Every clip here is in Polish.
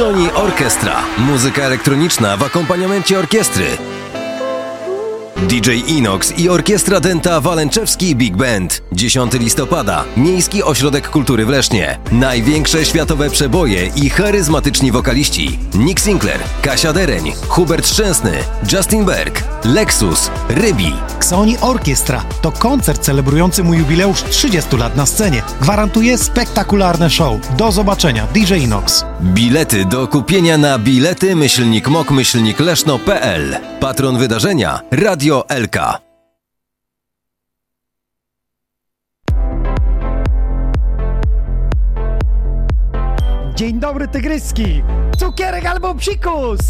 Sony Orchestra. Muzyka elektroniczna w akompaniamencie orkiestry. DJ Inox i Orkiestra Denta Walęczewski Big Band. 10 listopada. Miejski Ośrodek Kultury w Lesznie. Największe światowe przeboje i charyzmatyczni wokaliści. Nick Sinclair, Kasia Dereń, Hubert Szczęsny, Justin Berg, Lexus, Rybi. Sony Orchestra to koncert celebrujący mój jubileusz 30 lat na scenie. Gwarantuje spektakularne show. Do zobaczenia. DJ Inox. Bilety do kupienia na bilety myślnik mok myślnik leszno.pl. Patron wydarzenia Radio LK. Dzień dobry, tygryski! Cukierek albo psikus!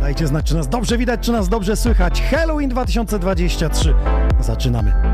Dajcie znać, czy nas dobrze widać, czy nas dobrze słychać. Halloween 2023. Zaczynamy.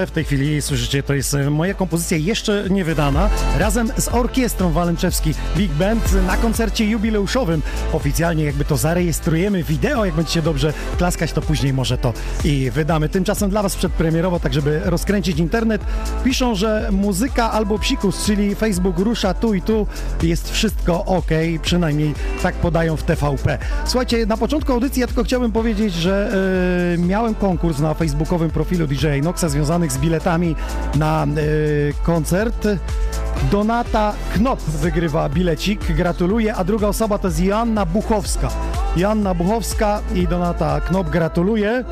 Tle w tej chwili słyszycie, to jest e, moja kompozycja jeszcze nie wydana, razem z orkiestrą Walęczewski Big Band na koncercie jubileuszowym. Oficjalnie jakby to zarejestrujemy wideo, jak będziecie dobrze klaskać, to później może to i wydamy. Tymczasem dla Was przedpremierowo, tak żeby rozkręcić internet, piszą, że muzyka albo psikus, czyli Facebook rusza tu i tu, jest wszystko ok, przynajmniej tak podają w TVP. Słuchajcie, na początku audycji ja tylko chciałbym powiedzieć, że yy, miałem konkurs na facebookowym profilu DJ Noxa związany z biletami na y, koncert. Donata Knop wygrywa bilecik, gratuluję, a druga osoba to jest Joanna Buchowska. Joanna Buchowska i Donata Knop gratuluję.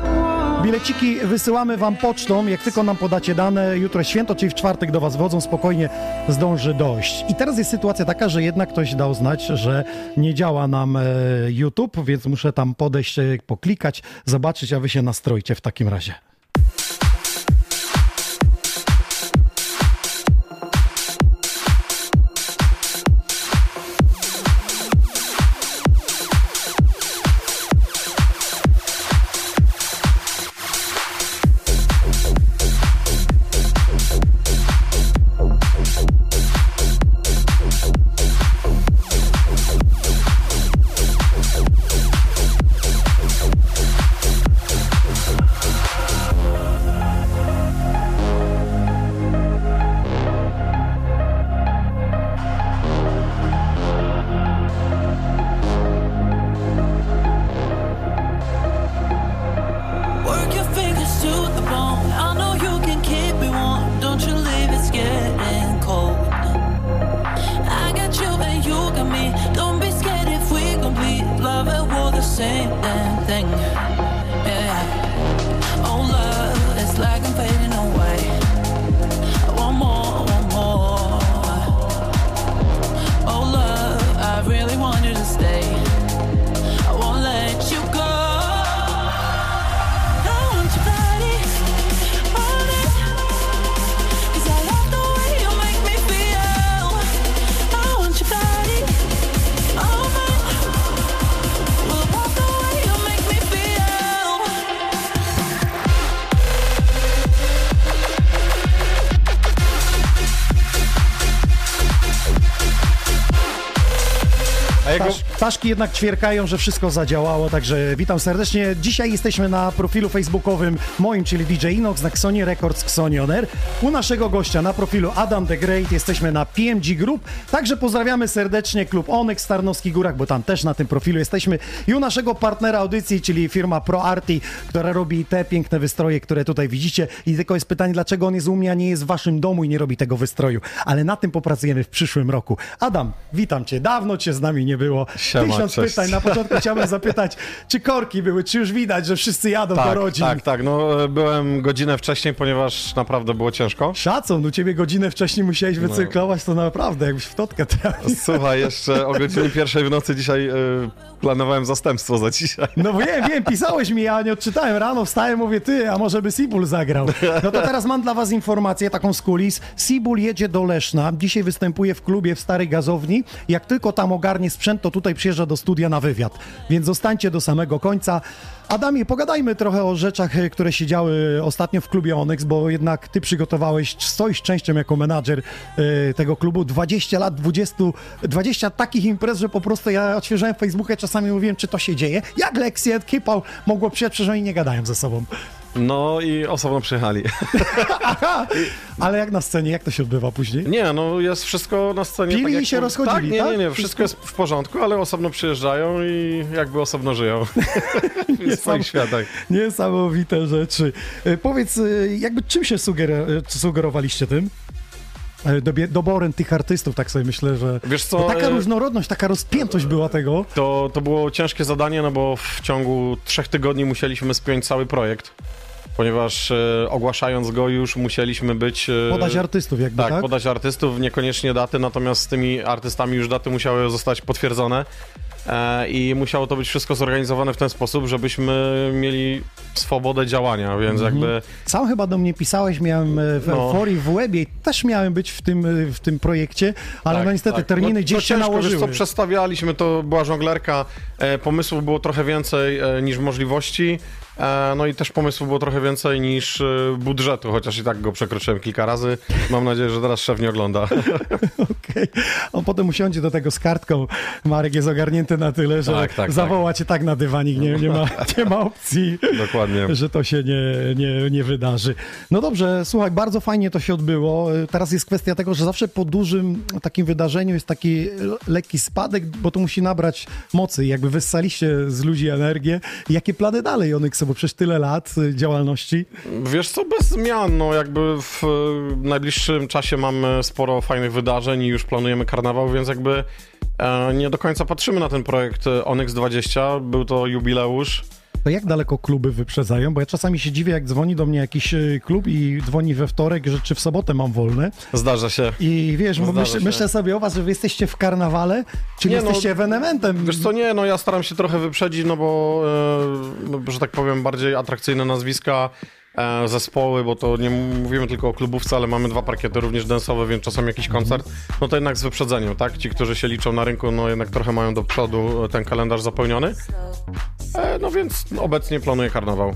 Bileciki wysyłamy Wam pocztą, jak tylko nam podacie dane. Jutro święto, czyli w czwartek do Was wodzą, spokojnie zdąży dojść. I teraz jest sytuacja taka, że jednak ktoś dał znać, że nie działa nam e, YouTube, więc muszę tam podejść, e, poklikać, zobaczyć, a Wy się nastrojcie w takim razie. Jednak ćwierkają, że wszystko zadziałało, także witam serdecznie. Dzisiaj jesteśmy na profilu facebookowym moim, czyli DJ Inox na Xonie Records Xonioner. U naszego gościa na profilu Adam the Great jesteśmy na PMG Group, także pozdrawiamy serdecznie klub Onyx w Tarnowskich Górach, bo tam też na tym profilu jesteśmy. I u naszego partnera audycji, czyli firma ProArti, która robi te piękne wystroje, które tutaj widzicie. I tylko jest pytanie, dlaczego on jest u mnie, a nie jest w waszym domu i nie robi tego wystroju. Ale na tym popracujemy w przyszłym roku. Adam, witam cię. Dawno cię z nami nie było. Siema, Tysiąc cześć. pytań. Na początku chciałbym zapytać, czy korki były, czy już widać, że wszyscy jadą do Tak, rodzin. tak, tak. No, e, byłem godzinę wcześniej, ponieważ naprawdę było ciężko. Szacun, u ciebie godzinę wcześniej musiałeś No. wycyrklować, to naprawdę jakbyś w totkę trafił. Słuchaj, jeszcze o godzinie pierwszej w nocy dzisiaj e, planowałem zastępstwo za dzisiaj. No wiem, wiem, pisałeś mi, ja nie odczytałem. Rano wstałem, mówię, ty, a może by Sibul zagrał. No to teraz mam dla was informację, taką z kulis. Sibul jedzie do Leszna, dzisiaj występuje w klubie w Starej Gazowni. Jak tylko tam ogarnie sprzęt, to tutaj przyjeżdża do studia na wywiad. Więc zostańcie do samego końca. Adamie, pogadajmy trochę o rzeczach, e, które się działy ostatnio w klubie Onyx, bo jednak ty przygotowałeś, stoisz częścią jako menadżer e, tego klubu 20 lat, 20, 20 takich imprez, że po prostu ja odświeżałem Facebooka i czasami mówiłem, czy to się dzieje. Jak Lexi, Kipał mogło przyjechać, przecież oni nie gadają ze sobą. No i osobno przyjechali. Ale jak na scenie, jak to się odbywa później? Nie, no jest wszystko na scenie. Pili tak i się rozchodzili, tak? Nie, tak? nie, nie, wszystko jest w porządku, ale osobno przyjeżdżają i jakby osobno żyją. w swoich światach. Niesamowite rzeczy. E, Powiedz, e, jakby czym się suger e, sugerowaliście tym? E, doborem tych artystów, tak sobie myślę, że... Wiesz co, taka e, różnorodność, taka rozpiętość była tego. To, to było ciężkie zadanie, no bo w ciągu trzech tygodni musieliśmy spiąć cały projekt, ponieważ e, ogłaszając go już musieliśmy być... E, Podać artystów jakby, tak, tak? podać artystów, niekoniecznie daty, natomiast z tymi artystami już daty musiały zostać potwierdzone i musiało to być wszystko zorganizowane w ten sposób, żebyśmy mieli swobodę działania, więc Mhm. jakby... Sam chyba do mnie pisałeś, miałem e, w No. euforii w webie też miałem być w tym, e, w tym projekcie, ale Tak, no niestety tak. terminy No, gdzieś to się ciężko, nałożyły. Wiesz co, przestawialiśmy, to była żonglerka, e, pomysłów było trochę więcej e, niż możliwości, e, no i też pomysłów było trochę więcej niż e, budżetu, chociaż i tak go przekroczyłem kilka razy. Mam nadzieję, że teraz szef nie ogląda. Okej. On potem usiądzie do tego z kartką. Marek jest ogarnięty na tyle, że Tak, tak, zawoła cię tak na dywanik, nie, nie, ma, nie ma opcji. Dokładnie. że to się nie, nie, nie wydarzy. No dobrze, słuchaj, bardzo fajnie to się odbyło. Teraz jest kwestia tego, że zawsze po dużym takim wydarzeniu jest taki lekki spadek, bo to musi nabrać mocy. Jakby wyssaliście z ludzi energię. Jakie plany dalej, Onyx, bo przez tyle lat y, działalności? Wiesz co, bez zmian, no jakby w e, najbliższym czasie mamy sporo fajnych wydarzeń i już planujemy karnawał, więc jakby e, nie do końca patrzymy na ten projekt e, Onyx 20, był to jubileusz. To jak daleko kluby wyprzedzają? Bo ja czasami się dziwię, jak dzwoni do mnie jakiś y, klub i dzwoni we wtorek, że czy w sobotę mam wolne. Zdarza się. I wiesz, bo myśl, myślę sobie o was, że wy jesteście w karnawale, czy Nie, no, jesteście ewenementem. Wiesz co, nie, no ja staram się trochę wyprzedzić, no bo, e, no, że tak powiem, bardziej atrakcyjne nazwiska, e, zespoły, bo to nie mówimy tylko o klubówce, ale mamy dwa parkiety również densowe, więc czasem jakiś koncert, no to jednak z wyprzedzeniem, tak? Ci, którzy się liczą na rynku, no jednak trochę mają do przodu ten kalendarz zapełniony. E, no więc obecnie planuję karnawał.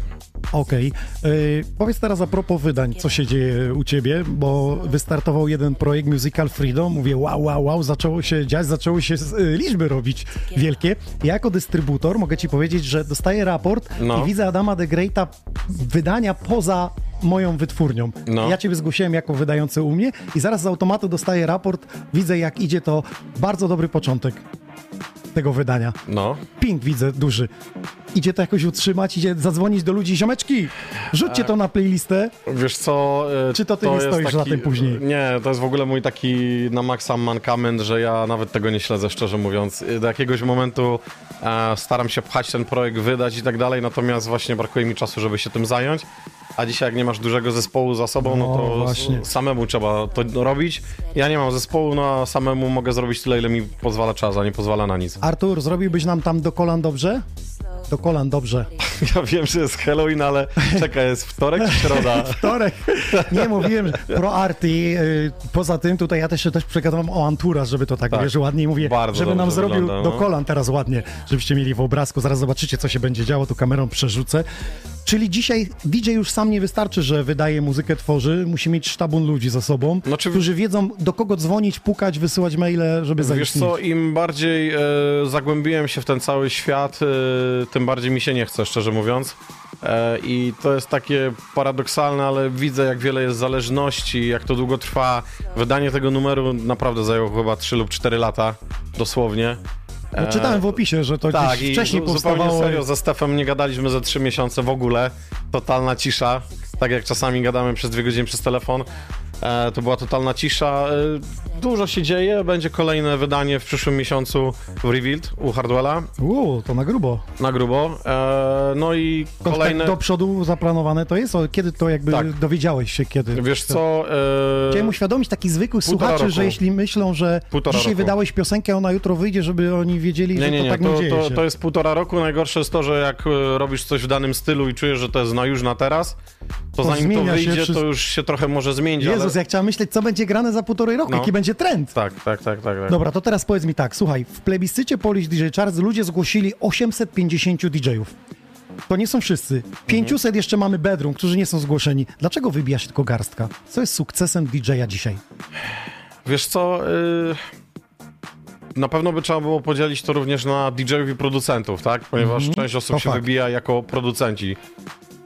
Okej. Y, Powiedz teraz a propos wydań, co się dzieje u ciebie, bo wystartował jeden projekt Musical Freedom. Mówię, wow, wow, wow, zaczęło się dziać, zaczęły się y, liczby robić wielkie. Ja jako dystrybutor mogę ci powiedzieć, że dostaję raport No. i widzę Adama de Greata wydania poza moją wytwórnią. No. Ja ciebie zgłosiłem jako wydający u mnie i zaraz z automatu dostaję raport, widzę jak idzie to bardzo dobry początek tego wydania. No. Ping widzę duży. Idzie to jakoś utrzymać, idzie zadzwonić do ludzi, ziomeczki, rzućcie to na playlistę. Wiesz co... e, Czy to ty nie jest stoisz za tym później? Nie, to jest w ogóle mój taki na maksa mankament, że ja nawet tego nie śledzę, szczerze mówiąc. E, Do jakiegoś momentu e, staram się pchać ten projekt, wydać i tak dalej, natomiast właśnie brakuje mi czasu, żeby się tym zająć. A dzisiaj jak nie masz dużego zespołu za sobą, no, No, to właśnie. samemu trzeba to robić. Ja nie mam zespołu, no a samemu mogę zrobić tyle, ile mi pozwala czas, a nie pozwala na nic. Artur, zrobiłbyś nam tam do kolan dobrze? Do kolan dobrze. Ja wiem, że jest Halloween, ale czekaj, jest wtorek czy środa? Wtorek. Nie mówiłem, że pro arty. y, Poza tym tutaj ja też się też przegadam o Antura, żeby to tak, Tak. wiesz, ładniej mówię, Bardzo żeby nam zrobił wygląda, do no. kolan teraz ładnie, żebyście mieli w obrazku. Zaraz zobaczycie, co się będzie działo, tu kamerą przerzucę. Czyli dzisiaj DJ już sam nie wystarczy, że wydaje muzykę, tworzy, musi mieć sztabun ludzi za sobą, Znaczy- którzy wiedzą do kogo dzwonić, pukać, wysyłać maile, żeby Wiesz zaistnieć. co, im bardziej e, zagłębiłem się w ten cały świat, e, tym bardziej mi się nie chce, szczerze mówiąc. E, I to jest takie paradoksalne, ale widzę, jak wiele jest zależności, jak to długo trwa. Wydanie tego numeru naprawdę zajęło chyba 3 lub 4 lata, dosłownie. No, czytałem w opisie, że to Tak, gdzieś i wcześniej zupełnie powstawało. serio, ze Stefem nie gadaliśmy ze 3 miesiące w ogóle. Totalna cisza. Tak jak czasami gadamy przez dwie godziny przez telefon. E, to była totalna cisza. E, dużo się dzieje. Będzie kolejne wydanie w przyszłym miesiącu w Revealed u Hardwella Uuu, to na grubo. na grubo. E, no i kolejne. tak do przodu zaplanowane to jest? O, Kiedy to jakby Tak. dowiedziałeś się, kiedy? Wiesz co? Chciałem E, uświadomić takich zwykłych Półtora słuchaczy, roku. że jeśli myślą, że Półtora dzisiaj roku. wydałeś piosenkę, ona jutro wyjdzie, żeby oni wiedzieli, nie, że nie, to nie, tak to, nie dzieje to, się. to jest półtora roku. Najgorsze jest to, że jak robisz coś w danym stylu i czujesz, że to jest na już na teraz, to, zanim to wyjdzie, to już się trochę może zmienić. Jezus, ale... jak trzeba myśleć, co będzie grane za półtorej roku, No. jaki będzie trend. Tak, tak, tak, tak. tak. Dobra, to teraz powiedz mi tak, słuchaj, w plebiscycie Polish DJ Charts ludzie zgłosili 850 DJ-ów. To nie są wszyscy. 500 jeszcze mamy bedroom, którzy nie są zgłoszeni. Dlaczego wybija się tylko garstka? Co jest sukcesem DJ-a dzisiaj? Wiesz co, y, na pewno by trzeba było podzielić to również na DJ-ów i producentów, tak? Ponieważ część osób to się fakt. wybija jako producenci.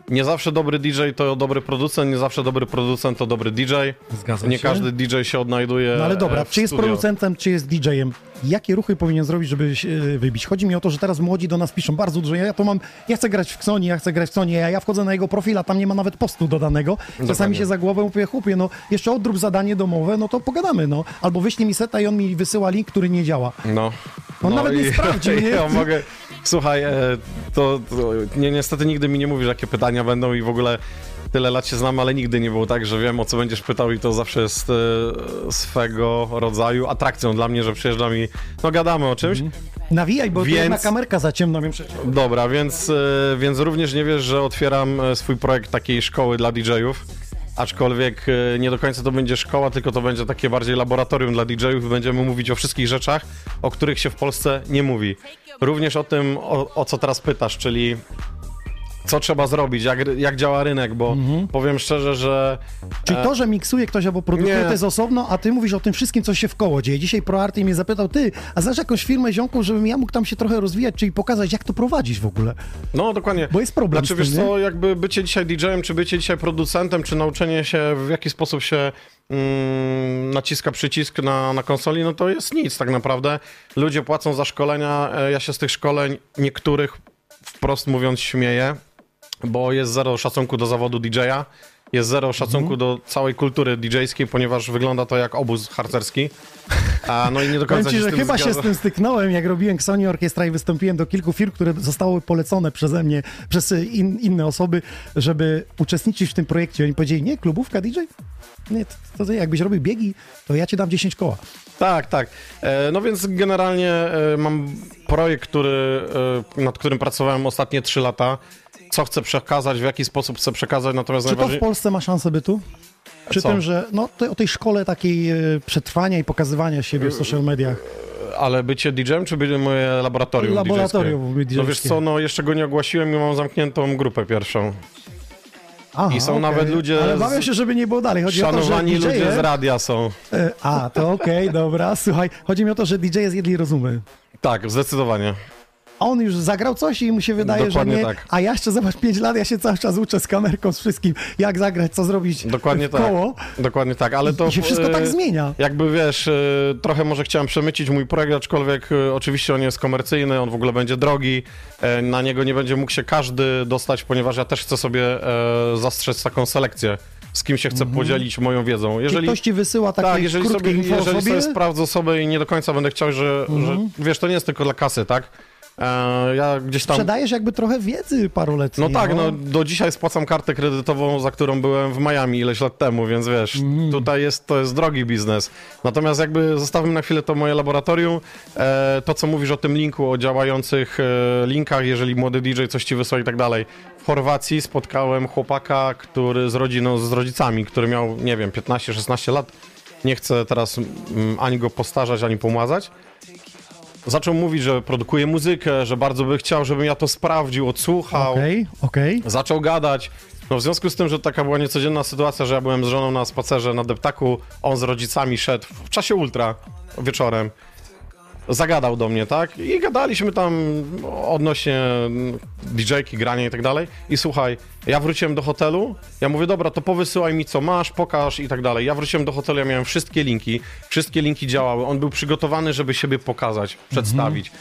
Nie zawsze dobry DJ to dobry producent, nie zawsze dobry producent to dobry DJ. Zgadza Nie się. każdy DJ się odnajduje No ale dobra, czy jest studio. producentem, czy jest DJ-em? Jakie ruchy powinien zrobić, żeby się e, wybić? Chodzi mi o to, że teraz młodzi do nas piszą bardzo dużo. Ja to mam, ja chcę grać w Xoni, ja chcę grać w Xoni, ja, ja wchodzę na jego profil, a tam nie ma nawet postu dodanego. Czasami Dokładnie. się za głowę mówię, chłopie, no jeszcze odrób zadanie domowe, no to pogadamy, no. Albo wyślij mi seta i on mi wysyła link, który nie działa. No. On nawet nie i- sprawdzi, nie? Ja mogę... Słuchaj, e, to, to nie, niestety nigdy mi nie mówisz, jakie pytania będą i w ogóle tyle lat się znam, ale nigdy nie było tak, że wiem, o co będziesz pytał i to zawsze jest e, swego rodzaju atrakcją dla mnie, że przyjeżdżam i no gadamy o czymś. Nawijaj, bo Więc- jedna kamerka za ciemno wiem przecież. Dobra, więc, e, więc również nie wiesz, że otwieram e, swój projekt takiej szkoły dla DJ-ów. Aczkolwiek e, nie do końca to będzie szkoła, tylko to będzie takie bardziej laboratorium dla DJ-ów i będziemy mówić o wszystkich rzeczach, o których się w Polsce nie mówi. Również o tym, o, o co teraz pytasz, czyli co trzeba zrobić, jak, jak działa rynek, bo powiem szczerze, że Czyli to, że miksuje ktoś albo produkuje, Nie. to jest osobno, a ty mówisz o tym wszystkim, co się w koło dzieje. Dzisiaj ProArty mnie zapytał, ty, a znasz jakąś firmę ziomką, żebym ja mógł tam się trochę rozwijać, czyli pokazać, jak to prowadzić w ogóle. No, dokładnie. Bo jest problem Znaczy, tym, wiesz co, jakby bycie dzisiaj DJ-em, czy bycie dzisiaj producentem, czy nauczenie się, w jaki sposób się naciska przycisk na, na konsoli, no to jest nic tak naprawdę. Ludzie płacą za szkolenia, e, ja się z tych szkoleń niektórych, wprost mówiąc, śmieję, bo jest zero szacunku do zawodu DJ-a, jest zero szacunku Mhm. do całej kultury DJ-skiej, ponieważ wygląda to jak obóz harcerski. A, no i nie do Powiem końca ci, się z że chyba się zgadza. z tym styknąłem, jak robiłem Sony Orkiestra i wystąpiłem do kilku firm, które zostały polecone przeze mnie, przez in, inne osoby, żeby uczestniczyć w tym projekcie. Oni powiedzieli, nie, klubówka DJ? Nie, to, to jakbyś robił biegi, to ja ci dam 10 koła. Tak, tak. E, No więc generalnie e, mam projekt, który, e, nad którym pracowałem ostatnie 3 lata. Co chcę przekazać, w jaki sposób chcę przekazać, natomiast Czy to w najważniej... Polsce ma szansę bytu? Przy Co? tym, że no, o tej szkole takiej e, przetrwania i pokazywania siebie w social mediach. Ale bycie DJ-em, czy będzie moje laboratorium Laboratorium DJ-skie? No wiesz co, no jeszcze go nie ogłosiłem i mam zamkniętą grupę pierwszą. Aha, I są okej. nawet ludzie Ale bawię się, żeby nie było dalej. Chodzi Szanowani o to, że ludzie z radia są. E, A, to okej, dobra. Słuchaj, chodzi mi o to, że DJ zjedli rozumy. Tak, zdecydowanie. On już zagrał coś i mu się wydaje, Dokładnie że nie. tak. A ja jeszcze, zobacz, 5 lat, ja się cały czas uczę z kamerką, z wszystkim, jak zagrać, co zrobić Dokładnie tak. koło. Dokładnie tak, ale to... I się wszystko e, tak zmienia. Jakby wiesz, e, trochę może chciałem przemycić mój projekt, aczkolwiek e, oczywiście on jest komercyjny, on w ogóle będzie drogi, na niego nie będzie mógł się każdy dostać, ponieważ ja też chcę sobie zastrzec taką selekcję, z kim się chcę podzielić moją wiedzą. Jeżeli ktoś ci wysyła takie tak, jeżeli sobie, jeżeli sobie, sprawdzę sobie i nie do końca będę chciał, że, że wiesz, to nie jest tylko dla kasy, tak? E, ja gdzieś tam... sprzedajesz jakby trochę wiedzy paroletniej. No tak, no do dzisiaj spłacam kartę kredytową, za którą byłem w Miami ileś lat temu, więc wiesz, Mhm. tutaj jest, to jest drogi biznes. Natomiast jakby zostawmy na chwilę to moje laboratorium, e, to co mówisz o tym linku, o działających e, linkach, jeżeli młody DJ coś ci wysłał i tak dalej. W Chorwacji spotkałem chłopaka, który z rodziną, z rodzicami, który miał, nie wiem, 15-16 lat. Nie chcę teraz mm, ani go postarzać, ani pomładzać. Zaczął mówić, że produkuje muzykę, że bardzo by chciał, żebym ja to sprawdził, odsłuchał. Okej, okej. Zaczął gadać. No w związku z tym, że taka była niecodzienna sytuacja, że ja byłem z żoną na spacerze na deptaku, on z rodzicami szedł w czasie ultra wieczorem. Zagadał do mnie, tak? I gadaliśmy tam odnośnie DJ-ki, grania i tak dalej. I słuchaj, ja wróciłem do hotelu, ja mówię, dobra, to powysyłaj mi co masz, pokaż i tak dalej. Ja wróciłem do hotelu, ja miałem wszystkie linki, wszystkie linki działały. On był przygotowany, żeby siebie pokazać, przedstawić.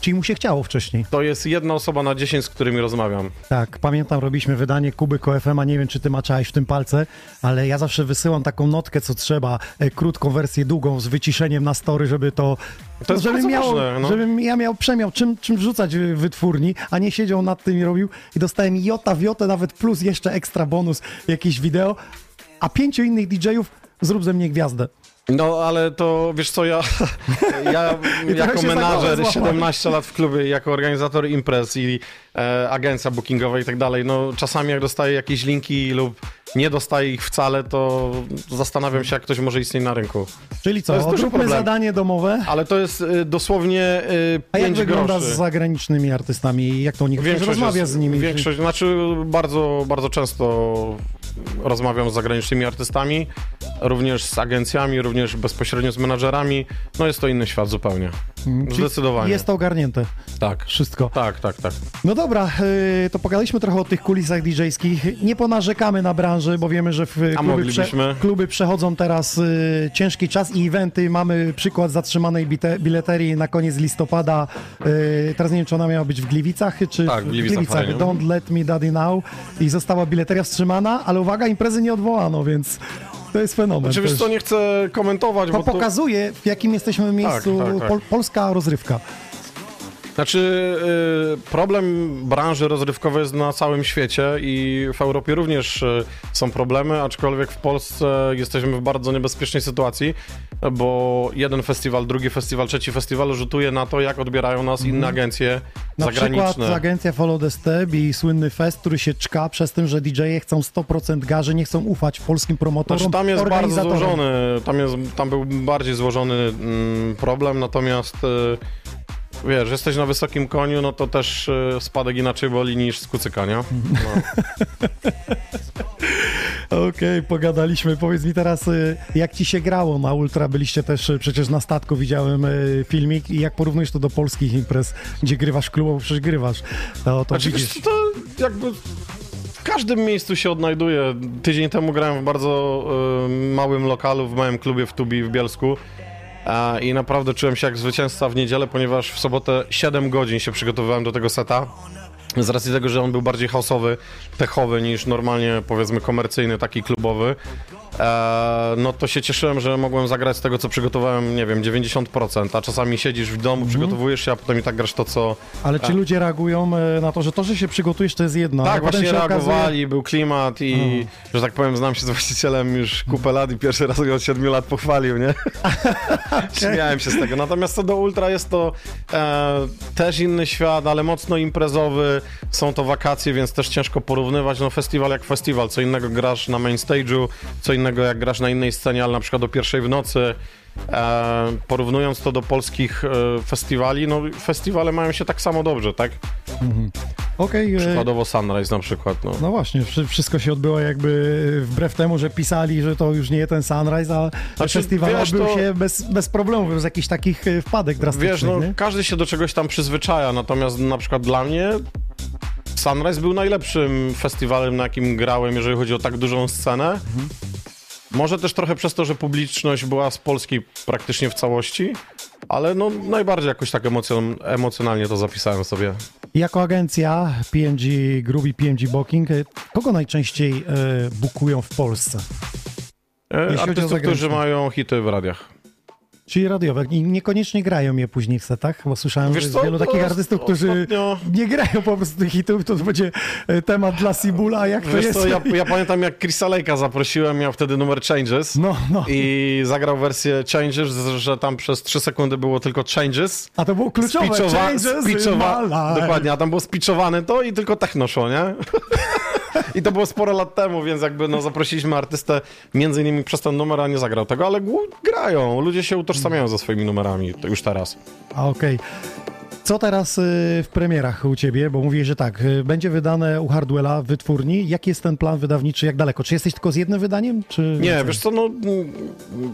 Czyli mu się chciało wcześniej. To jest jedna osoba na 10, z którymi rozmawiam. Tak, pamiętam, robiliśmy wydanie Kuby KFM-a, nie wiem, czy ty maczałeś w tym palce, ale ja zawsze wysyłam taką notkę, co trzeba, e, krótką wersję długą z wyciszeniem na story, żeby to... To jest żebym miał, ważne, no. Żebym ja miał przemiał czym, czym wrzucać w wytwórni, a nie siedział nad tym i robił i dostałem jota w jotę, nawet plus jeszcze ekstra bonus, jakieś wideo, a pięciu innych DJ-ów zrób ze mnie gwiazdę. No, ale to wiesz co, ja, ja trochę jako menadżer złapałem. 17 lat w klubie, jako organizator imprez i e, agencja bookingowa i tak dalej, no czasami jak dostaję jakieś linki lub nie dostaję ich wcale, to zastanawiam się, jak ktoś może istnieć na rynku. Czyli To co, odróbmy problem. zadanie domowe, Ale to jest y, dosłownie y, a jak 5 wygląda groszy. z zagranicznymi artystami? Jak to u nich Większość rozmawia jest- z nimi? Większość, znaczy bardzo, bardzo często rozmawiam z zagranicznymi artystami, również z agencjami, również bezpośrednio z menadżerami. No jest to inny świat zupełnie. Mm, czyli Zdecydowanie. Jest to ogarnięte, Tak. wszystko. Tak, tak, tak. No dobra, y, to pogadaliśmy trochę o tych kulisach DJ-skich. Nie ponarzekamy na branżę, bo wiemy, że w kluby, moglibyśmy. kluby przechodzą teraz y, ciężki czas i eventy. Mamy przykład zatrzymanej bileterii na koniec listopada. Y, teraz nie wiem, czy ona miała być w Gliwicach, czy Tak, w Gliwicach, fajnie. Don't Let Me Daddy Now. I została bileteria wstrzymana, ale uwaga, imprezy nie odwołano, więc to jest fenomen. Czy wiesz też. co, nie chcę komentować, To bo to... pokazuje, w jakim jesteśmy miejscu. tak, tak. Pol, polska rozrywka. Znaczy, y, problem branży rozrywkowej jest na całym świecie i w Europie również y, są problemy, aczkolwiek w Polsce jesteśmy w bardzo niebezpiecznej sytuacji, bo jeden festiwal, drugi festiwal, trzeci festiwal rzutuje na to, jak odbierają nas inne agencje Mhm. Na zagraniczne. przykład agencja Follow the Step i słynny fest, który się czka przez tym, że DJ-e chcą 100% garzy, nie chcą ufać polskim promotorom, Znaczy tam jest bardzo złożony, tam, jest, tam był bardziej złożony mm, problem, natomiast y, wiesz, jesteś na wysokim koniu, no to też y, spadek inaczej boli niż z kucyka, nie? No. Okej, pogadaliśmy. Powiedz mi teraz, y, jak ci się grało na Ultra? Byliście też y, przecież na statku, widziałem y, filmik i jak porównujesz to do polskich imprez, gdzie grywasz klubowo, przecież grywasz. To, to Znaczy, widzisz. to jakby w każdym miejscu się odnajduje. Tydzień temu grałem w bardzo y, małym lokalu, w małym klubie w Tubi w Bielsku. I naprawdę czułem się jak zwycięzca w niedzielę, ponieważ w sobotę 7 godzin się przygotowywałem do tego seta. Z racji tego, że on był bardziej houseowy, techowy niż normalnie powiedzmy komercyjny, taki klubowy, no to się cieszyłem, że mogłem zagrać z tego, co przygotowałem, nie wiem, 90%, a czasami siedzisz w domu, przygotowujesz się, a potem i tak grasz to, co, Ale czy ludzie reagują y, na to, że to, że się przygotujesz, to jest jedno. tak, właśnie reagowali, okazuje- był klimat i, że tak powiem, znam się z właścicielem już kupę lat i pierwszy raz go od 7 lat pochwalił, nie? Śmiałem się z tego. Natomiast co do Ultra jest to e, też inny świat, ale mocno imprezowy. Są to wakacje, więc też ciężko porównywać. No festiwal jak festiwal. Co innego grasz na main stage'u, co innego jak grasz na innej scenie, ale na przykład o pierwszej w nocy. E, porównując to do polskich e, festiwali, no festiwale mają się tak samo dobrze, tak? Okej, y, Przykładowo Sunrise na przykład, no. No właśnie, wszy- wszystko się odbyło jakby wbrew temu, że pisali, że to już nie ten Sunrise, a Znaczy, festiwal wiesz, odbył to- się bez, bez problemu, bez jakichś takich e, wpadek drastycznych, Wiesz, no, nie? każdy się do czegoś tam przyzwyczaja, natomiast na przykład dla mnie Sunrise był najlepszym festiwalem, na jakim grałem, jeżeli chodzi o tak dużą scenę. Może też trochę przez to, że publiczność była z Polski praktycznie w całości, ale no najbardziej jakoś tak emocjon- emocjonalnie to zapisałem sobie. Jako agencja PMG Group i PMG Booking, e, kogo najczęściej e, bukują w Polsce? E, o Artystów, którzy mają hity w radiach. Czyli radiowe. I niekoniecznie grają je później w setach, bo słyszałem, Wiesz że jest wielu to takich jest artystów, którzy ostatnio- nie grają po prostu tych hitów, to będzie e, temat dla Sibula, jak to Wiesz jest. co, ja, ja pamiętam jak Chrisa Lake'a zaprosiłem, miał wtedy numer Changes. No, no. I zagrał wersję Changes, że tam przez 3 sekundy było tylko Changes. A to było kluczowe. Spiczowa- Changes life. Dokładnie, a tam było spiczowane to i tylko techno szło, nie? I to było sporo lat temu, więc jakby no, zaprosiliśmy artystę między innymi przez ten numer, a nie zagrał tego, ale grają. Ludzie się utożsamiają ze swoimi numerami już teraz. A okej. Okay. Co teraz y, w premierach u ciebie? Bo mówię, że tak, y, będzie wydane u Hardwella w wytwórni. Jaki jest ten plan wydawniczy, jak daleko? Czy jesteś tylko z jednym wydaniem? Czy... Nie, wiesz co, no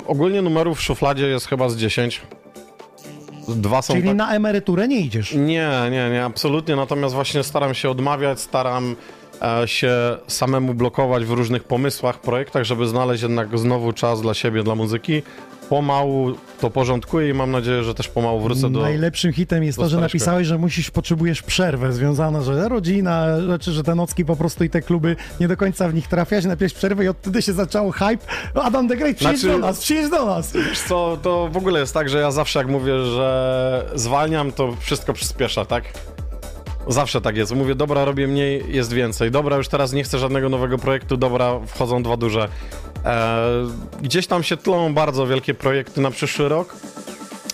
ogólnie numerów w szufladzie jest chyba z 10. Dwa są Czyli tak... na emeryturę nie idziesz? Nie, nie, nie, absolutnie. Natomiast właśnie staram się odmawiać, staram się samemu blokować w różnych pomysłach, projektach, żeby znaleźć jednak znowu czas dla siebie, dla muzyki pomału to porządkuję i mam nadzieję, że też pomału wrócę do. Najlepszym hitem jest to, że napisałeś, że musisz, potrzebujesz przerwę związaną, że rodzina, rzeczy, że te nocki po prostu i te kluby nie do końca w nich trafiasz, napisałeś przerwę i od wtedy się zaczął hype. Adam the Great, przyjedź znaczy, do nas, przyjedź do nas. Wiesz co, to w ogóle jest tak, że ja zawsze jak mówię, że zwalniam, to wszystko przyspiesza, tak? Zawsze tak jest. Mówię, dobra, robię mniej, jest więcej. Dobra, już teraz nie chcę żadnego nowego projektu, dobra, wchodzą dwa duże. E, gdzieś tam się tlą bardzo wielkie projekty na przyszły rok.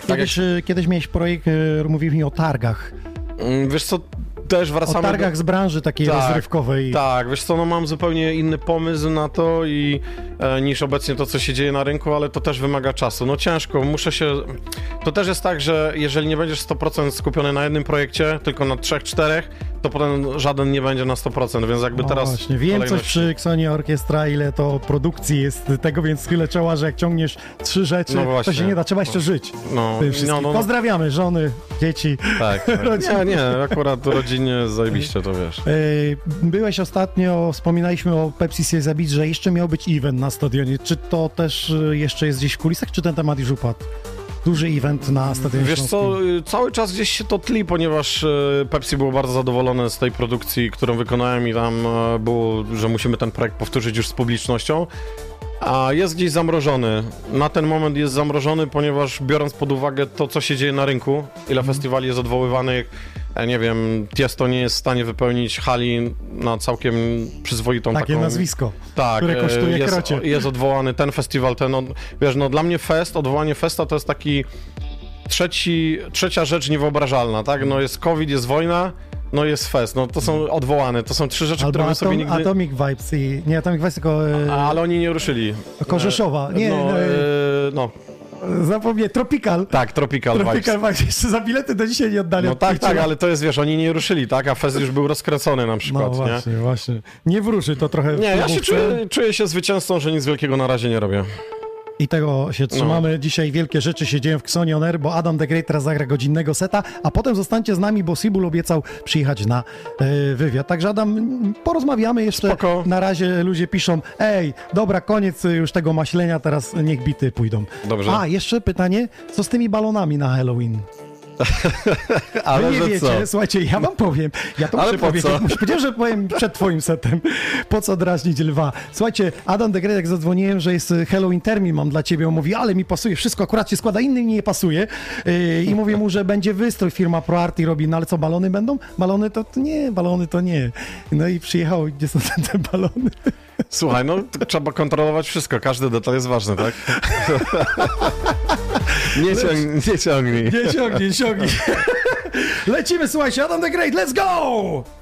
Kiedyś, tak jak... kiedyś miałeś projekt, e, mówił mi o targach. Mm, wiesz co, też wracamy... O targach do... z branży takiej tak, rozrywkowej. Tak, wiesz co, no mam zupełnie inny pomysł na to i e, niż obecnie to, co się dzieje na rynku, ale to też wymaga czasu. No ciężko, muszę się... To też jest tak, że jeżeli nie będziesz 100% skupiony na jednym projekcie, tylko na trzech, czterech, to potem żaden nie będzie na 100%, więc jakby no teraz... Właśnie, wiem kolejność... coś przy Xonie Orkiestra, ile to produkcji jest tego, więc chwilę czoła, że jak ciągniesz trzy rzeczy, no to się nie da, trzeba jeszcze żyć. No, no, no, Pozdrawiamy żony, dzieci, Tak, tak. nie, nie, akurat rodzinie zajebiście to wiesz. Byłeś ostatnio, wspominaliśmy o Pepsi Zabit, że jeszcze miał być event na stadionie. Czy to też y, jeszcze jest gdzieś w kulisach, czy ten temat już upadł? Duży event na Stadionie Wiesz co, y, cały czas gdzieś się to tli, ponieważ y, Pepsi było bardzo zadowolone z tej produkcji, którą wykonałem i tam e, było, że musimy ten projekt powtórzyć już z publicznością. A jest gdzieś zamrożony. Na ten moment jest zamrożony, ponieważ biorąc pod uwagę to, co się dzieje na rynku, ile mm. festiwali jest odwoływanych, e, nie wiem, Tiesto nie jest w stanie wypełnić hali na całkiem przyzwoitą Takie taką... nazwisko, tak, które kosztuje jest, krocie. jest odwołany ten festiwal, ten, wiesz, no dla mnie fest, odwołanie festa to jest taki trzeci, trzecia rzecz niewyobrażalna, tak? No jest COVID, jest wojna, no jest fest, no to są odwołane, to są trzy rzeczy, Albo które my sobie nigdy... Atomic Vibes i... Nie, Atomic Vibes, tylko... E... A, ale oni nie ruszyli. Korzeszowa, nie... No, no, e... no. Zapomnę, Tropical. Tak, Tropical, Tropical Vibes. Jeszcze za bilety do dzisiaj nie oddali. No tak, tak, ale to jest, wiesz, oni nie ruszyli, tak? A fest już był rozkręcony na przykład, No właśnie, nie? właśnie. Nie wróży to trochę... Nie, ja się czuję, czuję się zwycięzcą, że nic wielkiego na razie nie robię. I tego się trzymamy. No. Dzisiaj wielkie rzeczy się dzieją w Xoni On Air, bo Adam the Great teraz zagra godzinnego seta, a potem zostańcie z nami, bo Sibul obiecał przyjechać na e, wywiad. Także Adam, porozmawiamy jeszcze. Spoko. Na razie ludzie piszą, ej, dobra, koniec już tego maślenia, teraz niech bity pójdą. Dobrze. A, jeszcze pytanie, co z tymi balonami na Halloween? Ale Wy nie wiecie, co? słuchajcie, ja wam powiem, ja to muszę powiedzieć, powiedziałem, że powiem przed twoim setem, po co drażnić lwa. Słuchajcie, Adam de Grey, jak zadzwoniłem, że jest Halloween termin mam dla ciebie, on mówi, ale mi pasuje, wszystko akurat się składa, innym nie pasuje yy, i mówię mu, że będzie wystrój, firma ProArty robi, no ale co, balony będą? Balony to, to nie, balony to nie. No i przyjechał, gdzie są te, te balony? Słuchaj, no trzeba kontrolować wszystko, każdy detal jest ważny, tak? nie, ciąg, nie ciągnij. Nie ciągnij, ciągnij. Lecimy, słuchajcie, Adam the Great, let's go!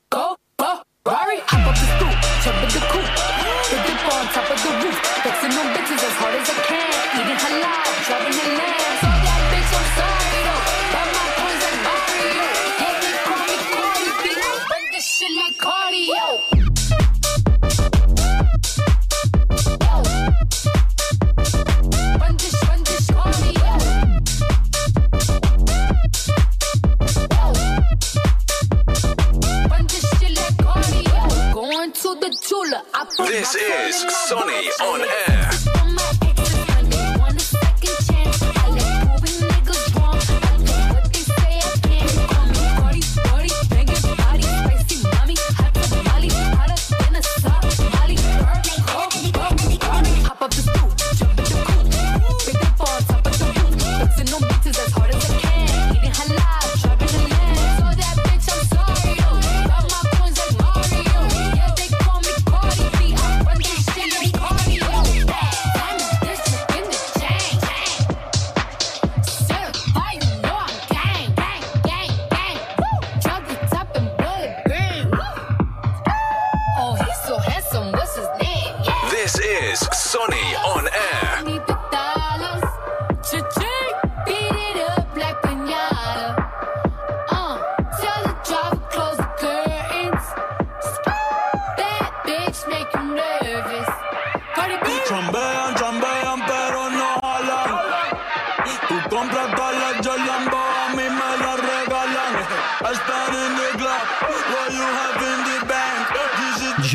Rari, hop up the stoop, jump in the coop. The dip on top of the roof. Flexing This is Sonny on air.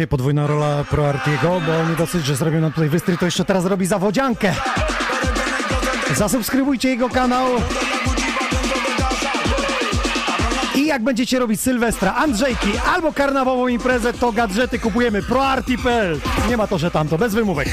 podwójna rola ProArtiego, bo nie dosyć, że zrobił nam tutaj wystry, to jeszcze teraz robi zawodziankę. Zasubskrybujcie jego kanał. I jak będziecie robić Sylwestra, Andrzejki albo karnawową imprezę, to gadżety kupujemy proarti.pl. Nie ma to, że tamto, bez wymówek.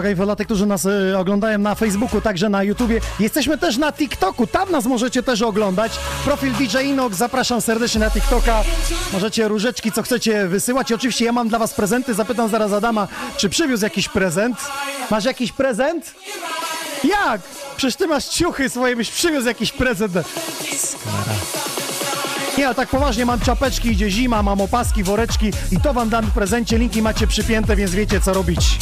Uwaga, i dla tych, którzy nas e, oglądają na Facebooku, także na YouTubie. Jesteśmy też na TikToku, tam nas możecie też oglądać. Profil DJ Inox, zapraszam serdecznie na TikToka. Możecie różeczki, co chcecie wysyłać. I oczywiście ja mam dla was prezenty. Zapytam zaraz Adama, czy przywiózł jakiś prezent. Masz jakiś prezent? Jak? Przecież ty masz ciuchy swoje, byś przywiózł jakiś prezent. Nie, a tak poważnie, mam czapeczki, idzie zima, mam opaski, woreczki i to wam dam w prezencie. Linki macie przypięte, więc wiecie co robić.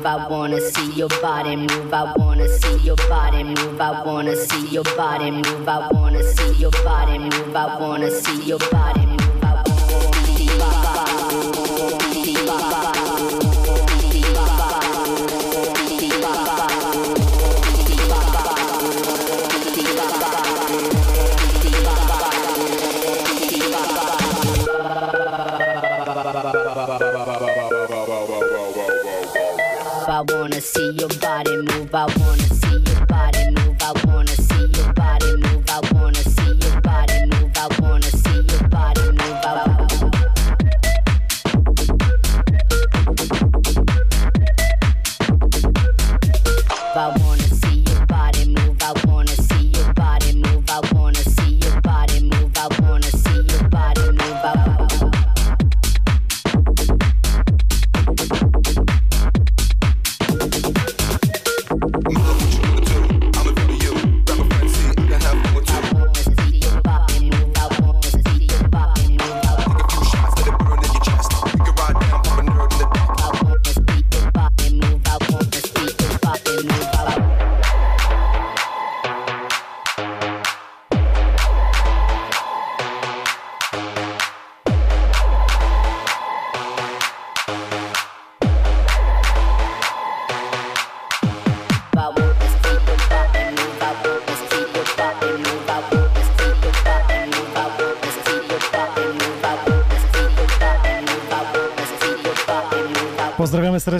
Move. I wanna see your body move. I wanna see your body move. I wanna see your body move. I wanna see your body move. I wanna see your body move. Your body move. I wanna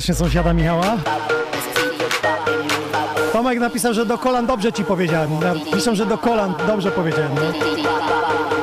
serdecznie sąsiada Michała. Tomek napisał, że do kolan dobrze ci powiedziałem. Piszą, że do kolan dobrze powiedziałem. No.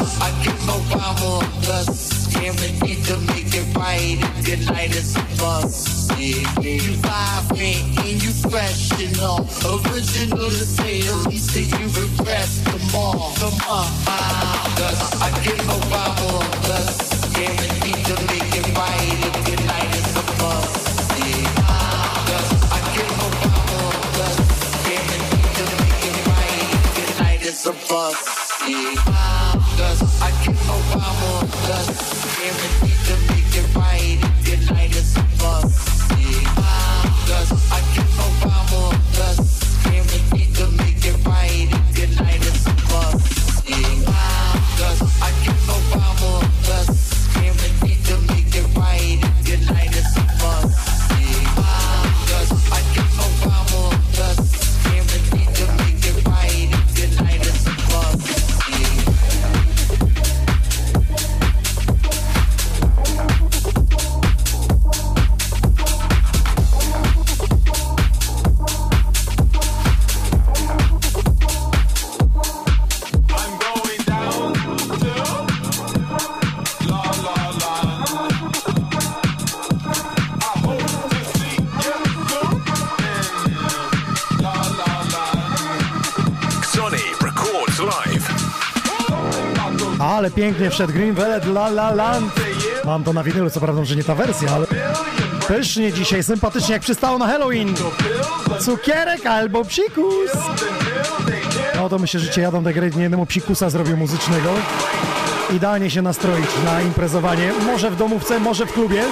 us. I give around on us. Yeah, we need to make it right if your light is a bust? Yeah, you vibrant and you fresh and all. Original to say at least that you regress. Come on, come on, around us. I give around on us. Yeah, we need to make it right if your light is a bus. It's a bus. Yeah. pięknie wszedł Green Velvet La La Land. Mam to na winylu, co prawda, że nie ta wersja, ale pysznie dzisiaj, sympatycznie jak przystało na Halloween. Cukierek albo psikus. No to myślę, że cię jadą degryd, nie jednemu psikusa zrobił muzycznego. Idealnie się nastroić na imprezowanie, może w domówce, może w klubie.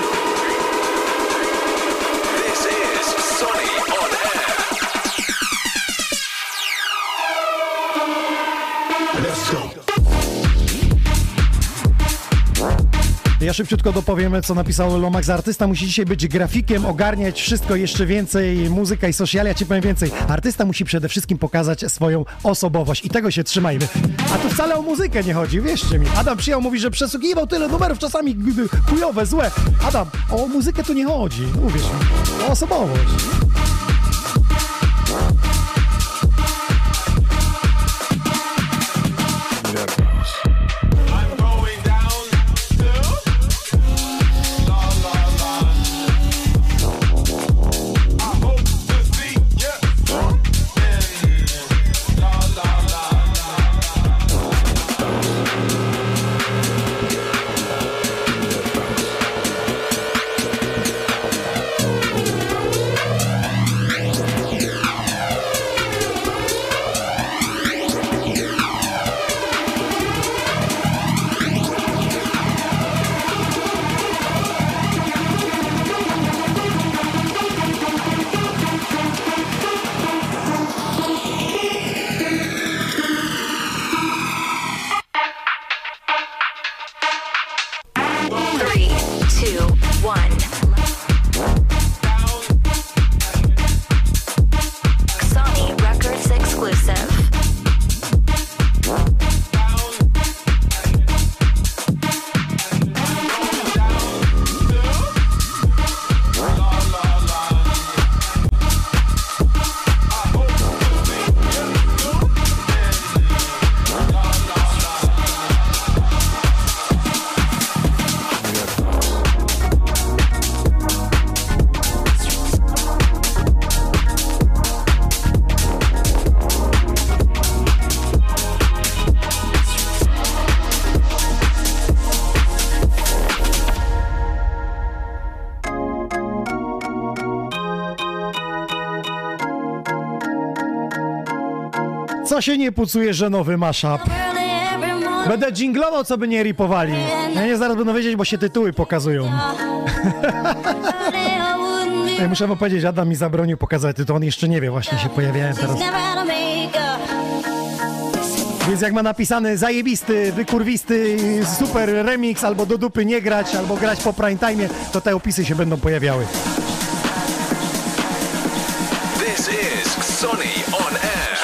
szybciutko dopowiemy, co napisał Lomax. Artysta musi dzisiaj być grafikiem, ogarniać wszystko jeszcze więcej, muzyka i social. Ja ci powiem więcej. Artysta musi przede wszystkim pokazać swoją osobowość i tego się trzymajmy. A tu wcale o muzykę nie chodzi, wierzcie mi. Adam przyjął, mówi, że przesłuchiwał tyle numerów, czasami chujowe, złe. Adam, o muzykę tu nie chodzi, uwierz mi. O osobowość. Się nie pucuje, że nowy mashup? Będę dżinglował, co by nie ripowali. Ja nie zaraz będą wiedzieć, bo się tytuły pokazują. Ja muszę mu powiedzieć, Adam mi zabronił pokazać tytuł, on jeszcze nie wie, właśnie się pojawiałem teraz. Więc jak ma napisany zajebisty, wykurwisty, super remix, albo do dupy nie grać, albo grać po prime time, to te opisy się będą pojawiały. This is Sonny on air.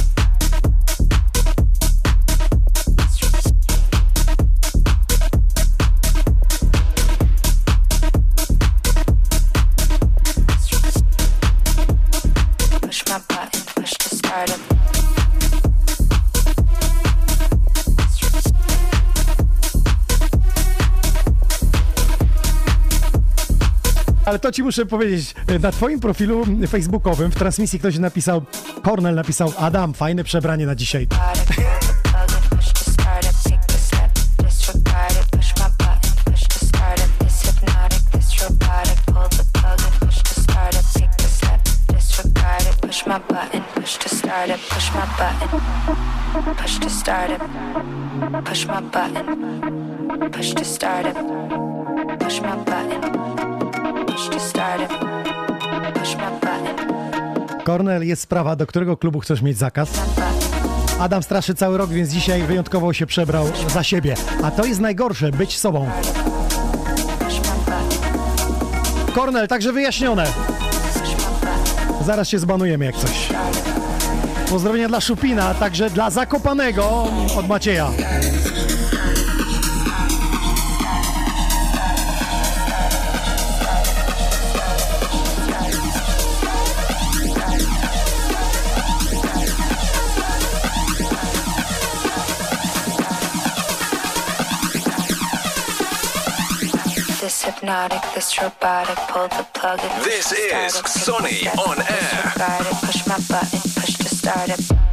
Ale to ci muszę powiedzieć, na twoim profilu facebookowym w transmisji ktoś napisał, Cornel napisał, Adam, fajne przebranie na dzisiaj. My button, push to start it, push my button, push to start it, push my button, push to start it, push my button, Cornel, jest sprawa, do którego klubu chcesz mieć zakaz? Adam straszy cały rok, więc dzisiaj wyjątkowo się przebrał za siebie. A to jest najgorsze, być sobą. Cornel, także wyjaśnione. Zaraz się zbanujemy jak coś. Pozdrowienia dla Szupina, a także dla Zakopanego od Macieja. This hypnotic, this robotic, pull the plug and This push to is start it, take a Sonny step, on air. disregard it, push my button, push to start it.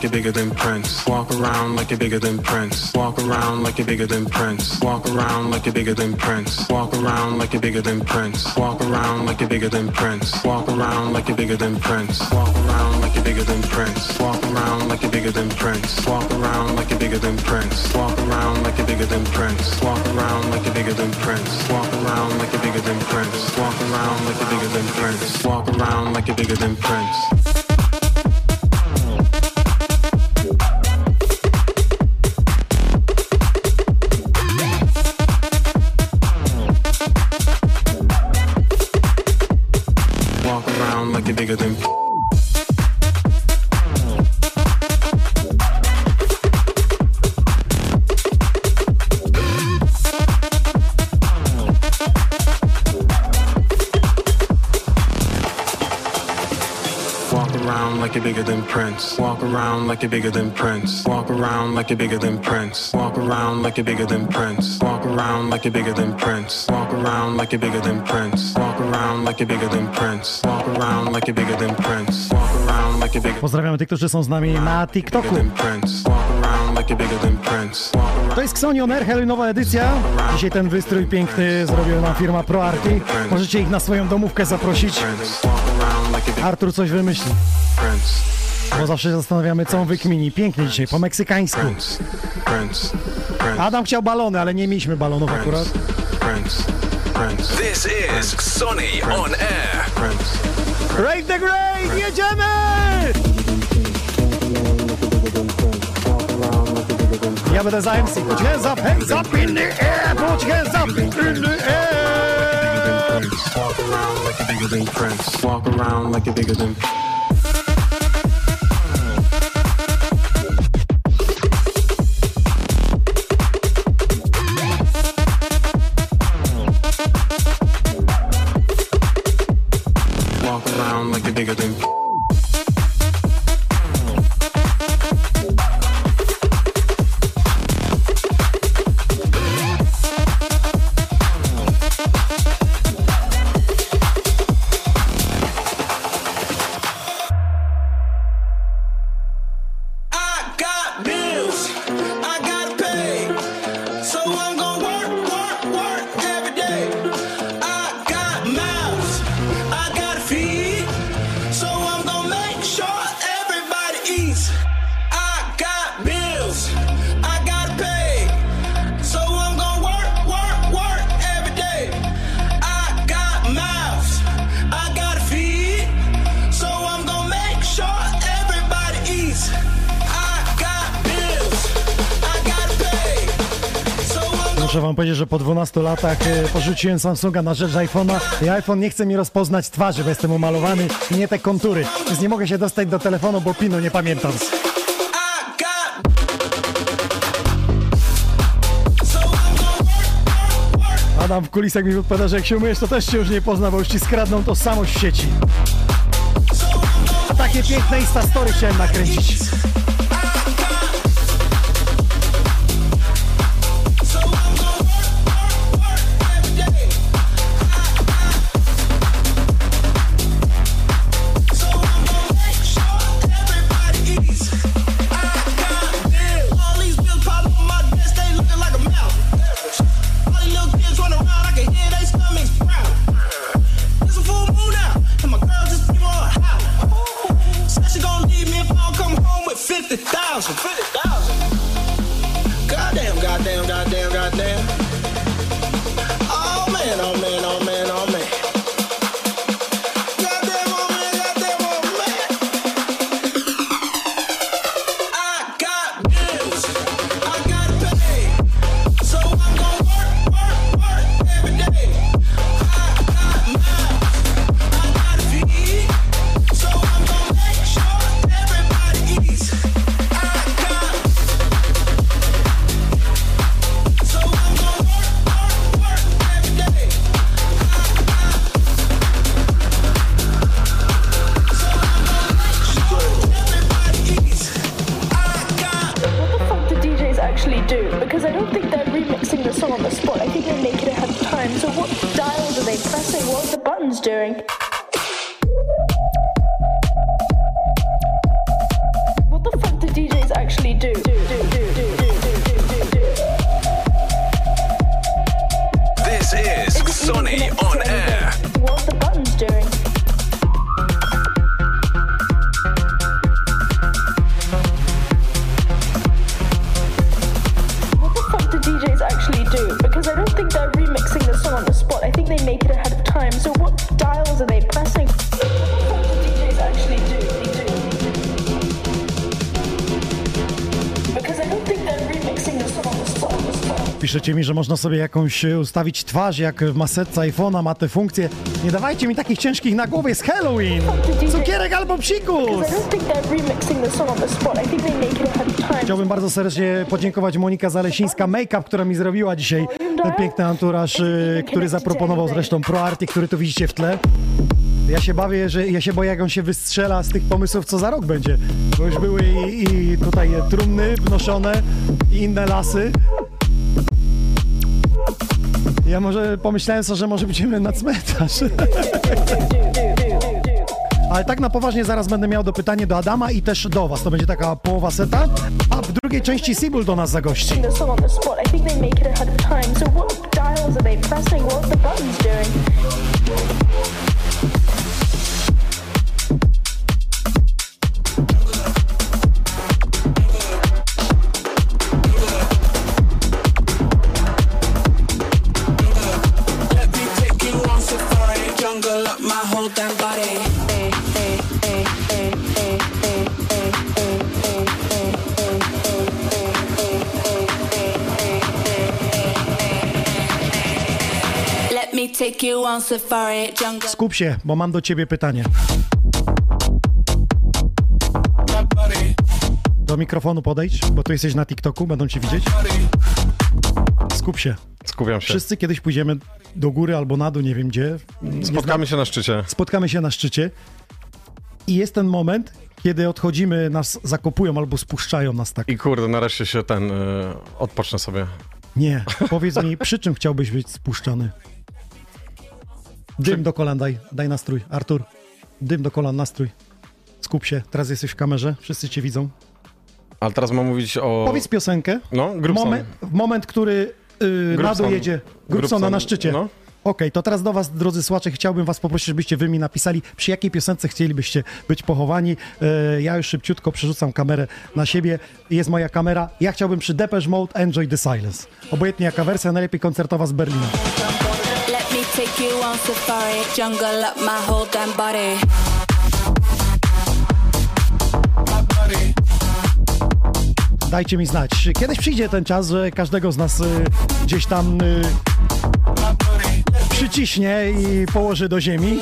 Like you're bigger than Prince. Walk around like you're bigger than Prince. Walk around like you're bigger than Prince. Walk around like you're bigger than Prince. Walk around like you're bigger than Prince. Walk around like you're bigger than Prince. Walk around like you're bigger than Prince. Walk around like you're bigger than Prince. Walk around like you're bigger than Prince. Walk around like you're bigger than Prince. Walk around like you're bigger than Prince. Walk around like you're bigger than Prince. Walk around like you're bigger than Prince. Walk around like you're bigger than Prince. Walk around like you're bigger than Prince. You're bigger than Prince. Walk around like you're bigger than Prince. Walk around like you're bigger than Prince. Walk around like you're bigger than Prince. Walk around like you're bigger than Prince. Walk around like you're bigger than Prince. Walk around like you're bigger than Prince. Walk around like you're bigger than Prince. Walk around like you're bigger Pozdrawiamy tych, którzy są z nami na TikToku. To jest Xonion Air, Halloweenowa edycja. Dzisiaj ten wystrój piękny zrobiła nam firma ProArti. Możecie ich na swoją domówkę zaprosić. Artur coś wymyśli. Bo zawsze się zastanawiamy, co on wykmini. Pięknie dzisiaj, po meksykańsku. Prince. Prince. Prince. Adam chciał balony, ale nie mieliśmy balonów akurat. Prince. Prince. This is Sonny on air. Prince. Rave the Great, jedziemy! Ja będę za MC. Put hands up, hands up in the air, put hands up in the air. Walk around like you're bigger than Prince. Walk around like you're bigger than Walk porzuciłem Samsunga na rzecz iPhone'a i iPhone nie chce mi rozpoznać twarzy, bo jestem umalowany i nie te kontury. Więc nie mogę się dostać do telefonu, bo pinu nie pamiętam. Adam w kulisach mi odpowiada, że jak się umyjesz, to też się już nie pozna, bo już ci skradną tożsamość w sieci. A takie piękne Insta Story chciałem nakręcić. Że można sobie jakąś e, ustawić twarz, jak w maseczce iPhone'a ma te funkcje. Nie dawajcie mi takich ciężkich na głowie, jest Halloween! Cukierek albo psikus! Chciałbym bardzo serdecznie podziękować Monika Zalesińska Makeup, która mi zrobiła dzisiaj ten piękny anturaż, y, który zaproponował zresztą ProArty, który tu widzicie w tle. Ja się bawię, że ja się boję, jak on się wystrzela z tych pomysłów, co za rok będzie. Bo już były i, i tutaj trumny wnoszone i inne lasy. Ja może pomyślałem sobie, że może będziemy na cmentarz. Ale tak na poważnie zaraz będę miał do pytanie do Adama i też do was. To będzie taka połowa seta. A w drugiej części Sibul do nas zagości. the Skup się, bo mam do ciebie pytanie. Do mikrofonu podejdź, bo tu jesteś na TikToku, będą cię widzieć. Skup się. Skupiam się. Wszyscy kiedyś pójdziemy do góry albo na dół, nie wiem gdzie. Nie Spotkamy się na szczycie. spotkamy się na szczycie i jest ten moment, kiedy odchodzimy, nas zakopują albo spuszczają nas tak. I kurde, nareszcie się ten... Y, odpocznę sobie. Nie, powiedz mi, przy czym chciałbyś być spuszczony? Dym do kolan daj, daj nastrój. Artur, dym do kolan, nastrój. Skup się, teraz jesteś w kamerze, wszyscy cię widzą. Ale teraz mam mówić o... Powiedz piosenkę. No, Grubson. Moment, moment który yy, na dół jedzie. Grubsona Grubson, na szczycie. no. Okej, to teraz do was, drodzy słuchacze, chciałbym was poprosić, żebyście wy mi napisali, przy jakiej piosence chcielibyście być pochowani. E, ja już szybciutko przerzucam kamerę na siebie. Jest moja kamera. Ja chciałbym przy Depeche Mode Enjoy the Silence. Obojętnie jaka wersja, najlepiej koncertowa z Berlina. Take you on safari, jungle up my whole damn body. Dajcie mi znać. Kiedyś przyjdzie ten czas, że każdego z nas y, gdzieś tam y, przyciśnie i położy do ziemi.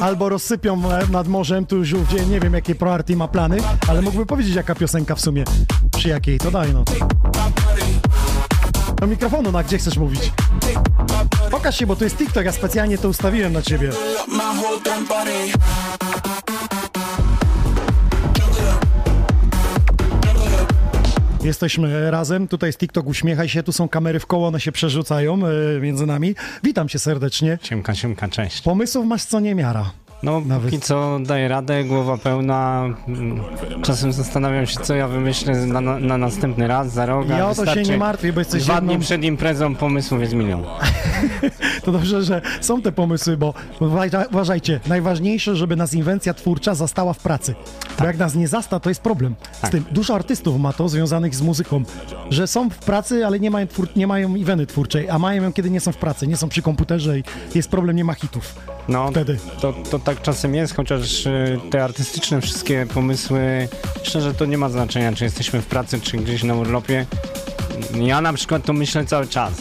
Albo rozsypią e, nad morzem, tu już gdzie nie wiem jakie ProArty ma plany, ale mógłby powiedzieć jaka piosenka w sumie, przy jakiej, to daj no. Do mikrofonu, na gdzie chcesz mówić? Pokaż się, bo tu jest TikTok, ja specjalnie to ustawiłem na ciebie. Jesteśmy razem, tutaj jest TikTok, uśmiechaj się, tu są kamery w koło, one się przerzucają e, między nami. Witam cię serdecznie. Siemka, siemka, cześć. Pomysłów masz co niemiara. No, Nawet- póki co daję radę, głowa pełna. Mm, Czasem zastanawiam się, co ja wymyślę na, na, na następny raz, za rok. a Ja o to się nie martwię, bo jesteś Dwa jedną... dni przed imprezą pomysłów jest milion. To dobrze, że są te pomysły, bo uważa- uważajcie, najważniejsze, żeby nas inwencja twórcza zastała w pracy. Bo jak nas nie zasta, to jest problem. Z Tak. tym dużo artystów ma to związanych z muzyką, że są w pracy, ale nie mają, twór- nie mają twórczej, a mają ją, kiedy nie są w pracy, nie są przy komputerze i jest problem, nie ma hitów. No, Wtedy. to, to tak czasem jest, chociaż y, te artystyczne wszystkie pomysły, szczerze to nie ma znaczenia, czy jesteśmy w pracy, czy gdzieś na urlopie. Ja na przykład to myślę cały czas.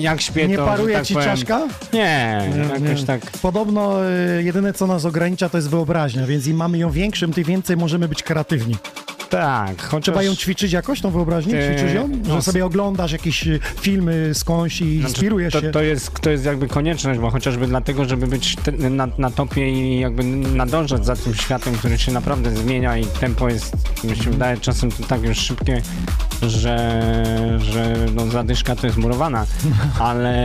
Jak śpię, Nie to, że paruje tak ci powiem, czaszka? Nie, jakoś Nie. tak. Podobno y, jedyne, co nas ogranicza, to jest wyobraźnia, więc im mamy ją większym, tym więcej możemy być kreatywni. Tak, chociaż... Trzeba ją ćwiczyć jakoś, tą wyobraźnię? Eee, Ćwiczysz ją? Że no, sobie oglądasz jakieś y, filmy skądś i Znaczy, inspirujesz to, się? to, jest, to jest jakby konieczność, bo chociażby dlatego, żeby być na, na topie i jakby nadążać za tym światem, który się naprawdę zmienia i tempo jest, mi się wydaje, czasem tak już szybkie, że, że no, zadyszka to jest murowana, ale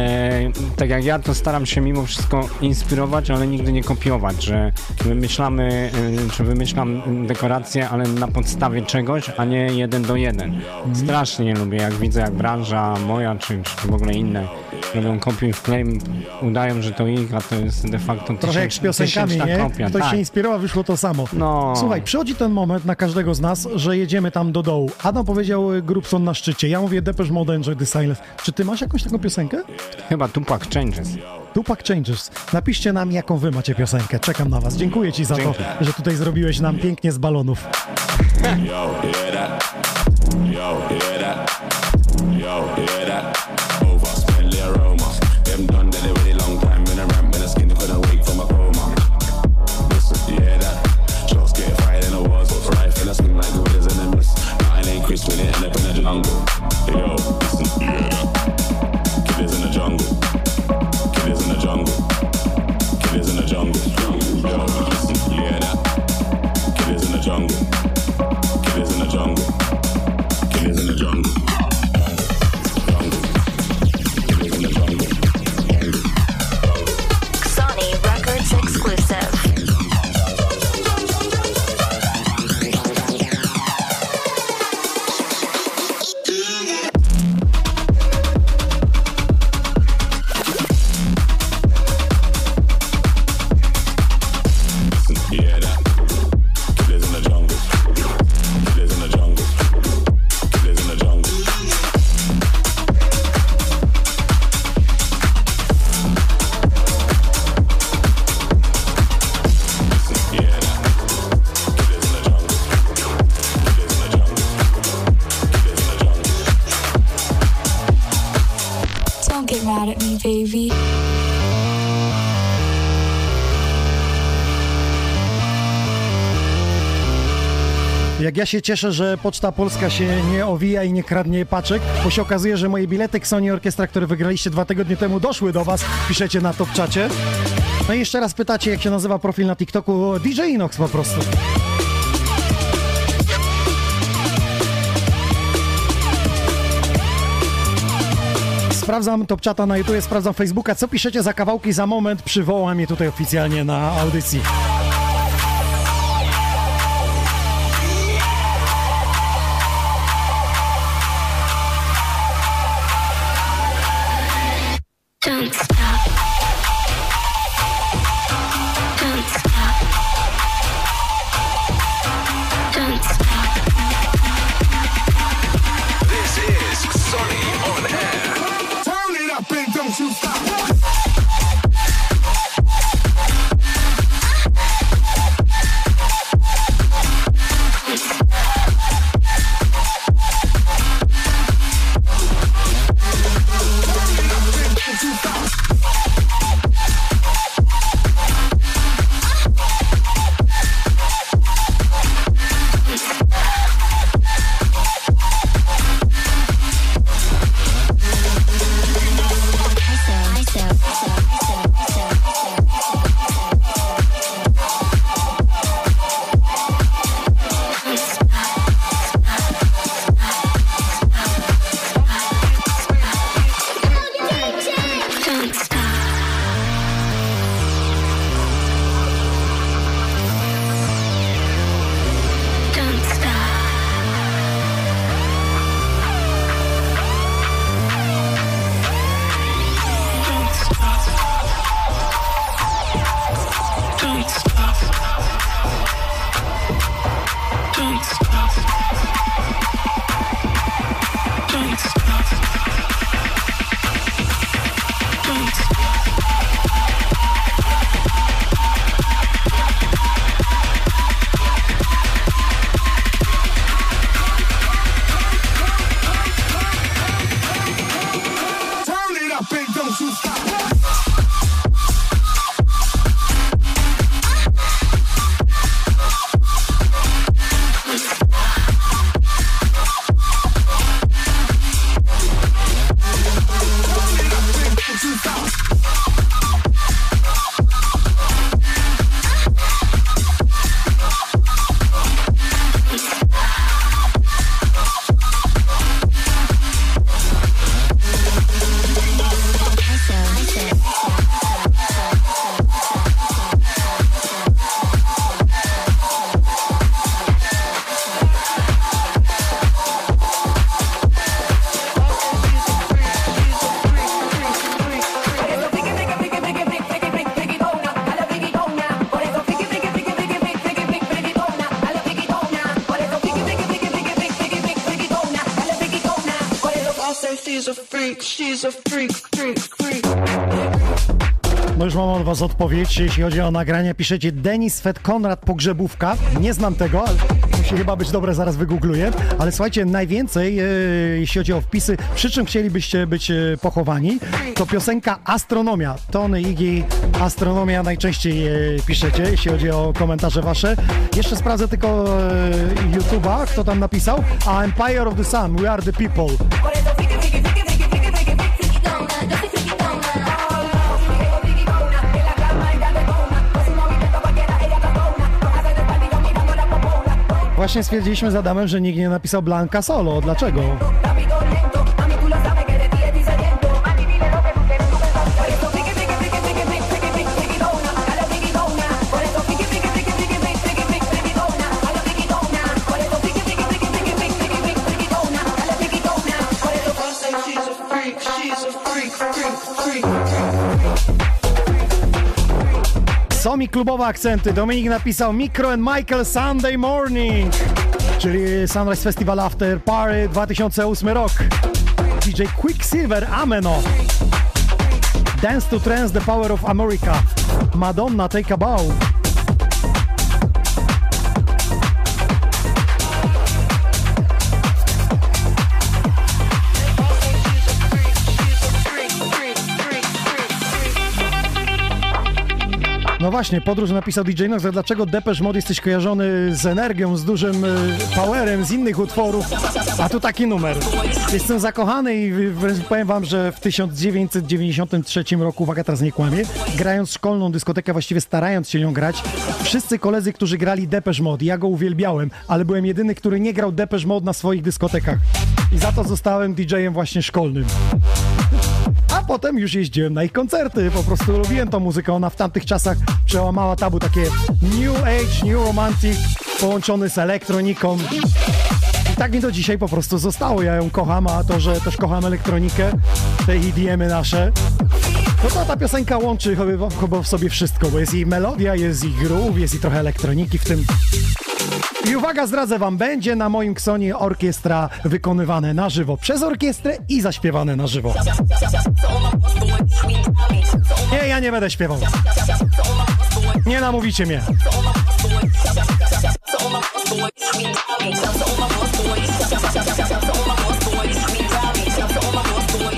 tak jak ja, to staram się mimo wszystko inspirować, ale nigdy nie kopiować, że wymyślamy, y, czy wymyślam dekoracje, ale na podstawie czegoś, a nie jeden do jeden. Strasznie nie lubię, jak widzę, jak branża moja, czy, czy w ogóle inne robią kopiuj w klej, udają, że to ich, a to jest de facto Trochę jak z piosenkami, nie? kopia. Ktoś tak. się inspirował, wyszło to samo. No. Słuchaj, przychodzi ten moment na każdego z nas, że jedziemy tam do dołu. Adam powiedział y, Grubson na szczycie, ja mówię Depeche Mode Enjoy the Silence. Czy ty masz jakąś taką piosenkę? Chyba Tupac Changes. Tupac Changes. Napiszcie nam, jaką wy macie piosenkę. Czekam na was. Dziękuję ci za Dzięki. to, że tutaj zrobiłeś nam pięknie z balonów. Ja się cieszę, że Poczta Polska się nie owija i nie kradnie paczek, bo się okazuje, że moje bilety Sony Orkiestra, które wygraliście dwa tygodnie temu, doszły do Was, piszecie na top czacie. No i jeszcze raz pytacie, jak się nazywa profil na TikToku DJ Inox po prostu. Sprawdzam top czata na YouTube, sprawdzam Facebooka. Co piszecie za kawałki za moment? Przywołam je tutaj oficjalnie na audycji. Don't was jeśli chodzi o nagranie. Piszecie Denis Fed Konrad Pogrzebówka. Nie znam tego, ale musi chyba być dobre, zaraz wygoogluję. Ale słuchajcie, najwięcej, e, jeśli chodzi o wpisy, przy czym chcielibyście być e, pochowani, to piosenka Astronomia. Tony, Iggy, Astronomia najczęściej e, piszecie, jeśli chodzi o komentarze wasze. Jeszcze sprawdzę tylko e, YouTube'a, kto tam napisał. A Empire of the Sun, We Are the People. Właśnie stwierdziliśmy z Adamem, że nikt nie napisał Blanka Solo. Dlaczego? Klubowe akcenty. Dominik napisał Micro and Michael Sunday Morning, czyli Sunrise Festival After Party 2008 rok. DJ Quicksilver Ameno. Dance to Trance The Power of America. Madonna Take a Bow. No właśnie, podróż napisał DJ Nox, dlaczego Depeche Mode jesteś kojarzony z energią, z dużym y, powerem, z innych utworów, a tu taki numer. Jestem zakochany i powiem wam, że w 1993 roku, uwaga, teraz nie kłamie, grając szkolną dyskotekę, właściwie starając się nią grać, wszyscy koledzy, którzy grali Depeche Mode, ja go uwielbiałem, ale byłem jedyny, który nie grał Depeche Mode na swoich dyskotekach. I za to zostałem DJ-em właśnie szkolnym. A potem już jeździłem na ich koncerty, po prostu lubiłem tą muzykę. Ona w tamtych czasach przełamała tabu, takie new age, new romantic, połączony z elektroniką. I tak mi do dzisiaj po prostu zostało. Ja ją kocham, a to, że też kocham elektronikę, te EDM-y nasze, no to ta piosenka łączy chyba, w sobie wszystko, bo jest i melodia, jest i groove, jest i trochę elektroniki w tym. I uwaga, zdradzę wam, będzie na moim ksonie orkiestra wykonywane na żywo przez orkiestrę i zaśpiewane na żywo. Nie, ja nie będę śpiewał. Nie namówicie mnie.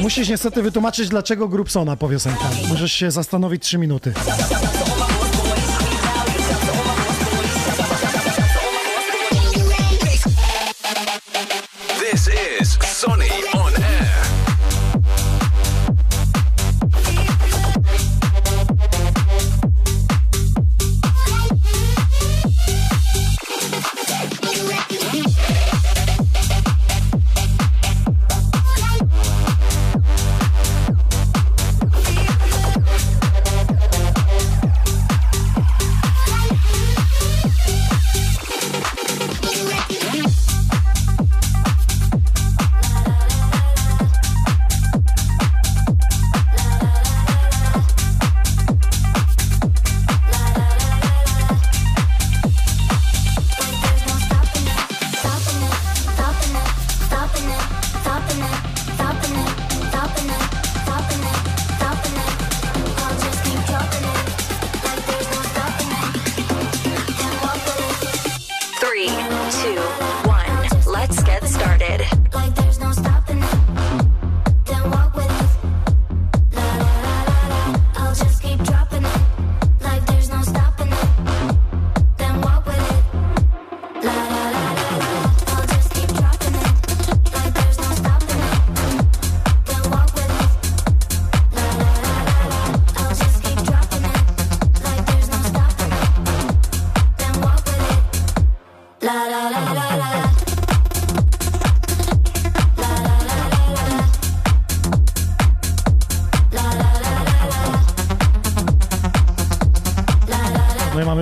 Musisz niestety wytłumaczyć, dlaczego Grubsona po piosenka. Możesz się zastanowić 3 minuty.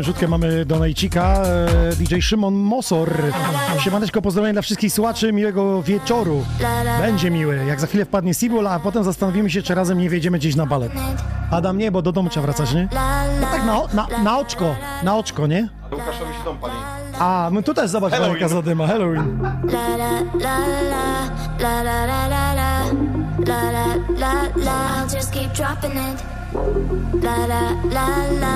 No i mamy Donajcika, e, DJ Szymon Mosor. Siemaneczko, pozdrowienia dla wszystkich słuchaczy, miłego wieczoru. Będzie miły, jak za chwilę wpadnie Sibul, a potem zastanowimy się, czy razem nie wjedziemy gdzieś na balet. Adam nie, bo do domu trzeba wracać, nie? No tak na, na, na oczko, na oczko, nie? Łukaszowi się dom pali. A, my tu też zobacz, Halloween. jaka zadyma, Halloween. La la la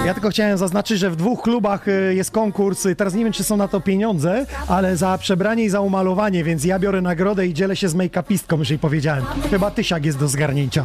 ja tylko chciałem zaznaczyć, że w dwóch klubach y, jest konkurs. Teraz nie wiem, czy są na to pieniądze, ale za przebranie i za umalowanie, więc ja biorę nagrodę i dzielę się z make-upistką, jeżeli powiedziałem. Chyba tysiak jest do zgarnięcia.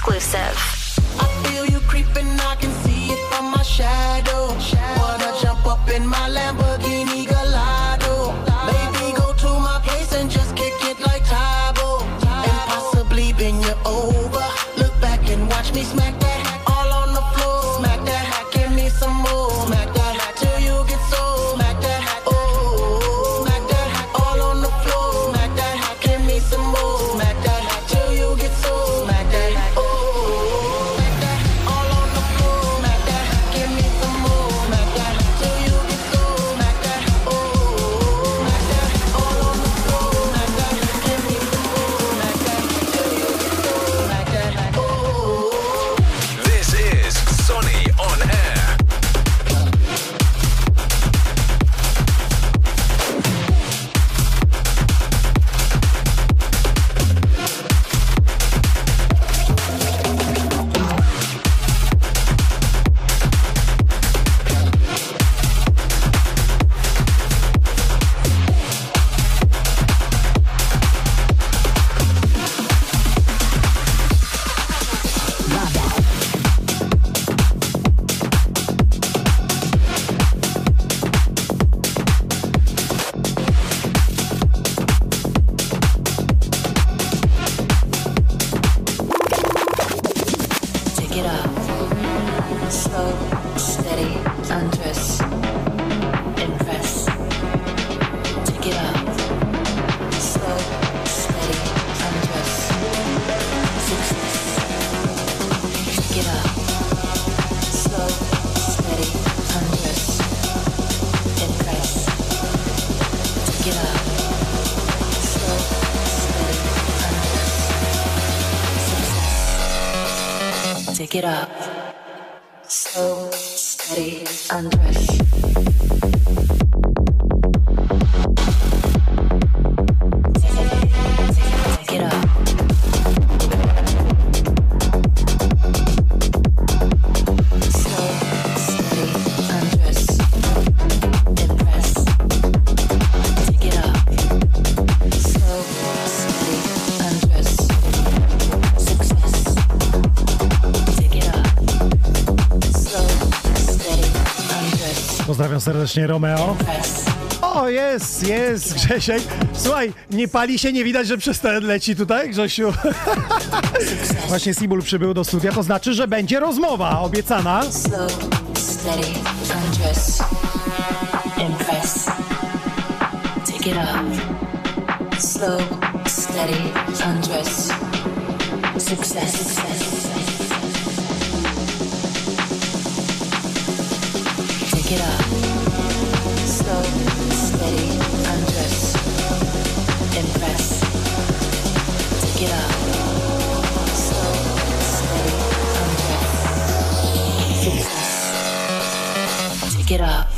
Exclusive. Pozdrawiam serdecznie Romeo. O, jest, jest, Grzesiek. Słuchaj, nie pali się, nie widać, że przez ten leci tutaj, Grzesiu. Właśnie Sibul przybył do studia, to znaczy, że będzie rozmowa obiecana. Slow, steady, undress, impress. Take it up. Slow, steady, undress. Success. Take Take it up.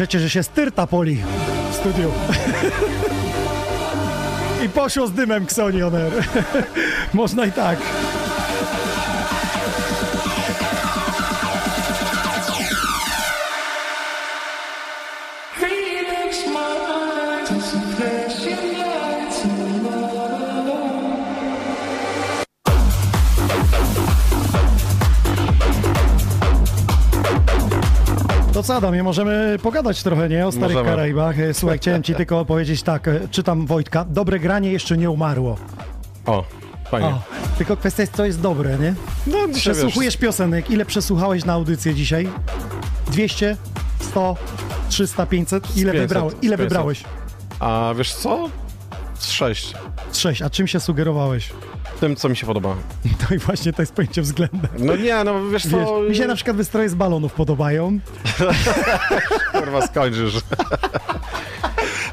Piszecie, że się styrta poli w studiu. I poszło z dymem Xoni. Można i tak. My To co Adamie, możemy pogadać trochę, nie? O starych Możemy. Karaibach. E, Słuchaj, chciałem ci tylko powiedzieć tak, e, czytam Wojtka, dobre granie jeszcze nie umarło. O, fajnie. O, tylko kwestia jest, co jest dobre, nie? No, Przesłuchujesz piosenek, ile przesłuchałeś na audycję dzisiaj? 200? 100? 300? 500? Ile, 500, wybrałeś? ile 500. wybrałeś? A wiesz co? Z sześć. Z 6. A czym się sugerowałeś? Tym, co mi się podoba. No i właśnie to jest pojęcie względem. No nie, no wiesz Wiesz, co... mi się na przykład wystroje z balonów podobają. Kurwa, skończysz.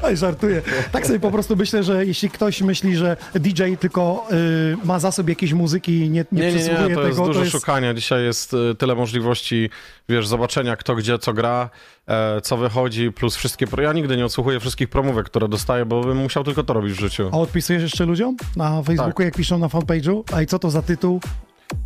Oj, żartuję. Tak sobie po prostu myślę, że jeśli ktoś myśli, że DJ tylko y, ma zasób jakiejś muzyki i nie, nie, Nie, nie, nie, to jest tego, dużo to jest... szukania. Dzisiaj jest y, tyle możliwości, wiesz, zobaczenia kto gdzie co gra, e, co wychodzi, plus wszystkie... Pro... Ja nigdy nie odsłuchuję wszystkich promówek, które dostaję, bo bym musiał tylko to robić w życiu. A odpisujesz jeszcze ludziom na Facebooku, Tak. jak piszą na fanpage'u? A i co to za tytuł?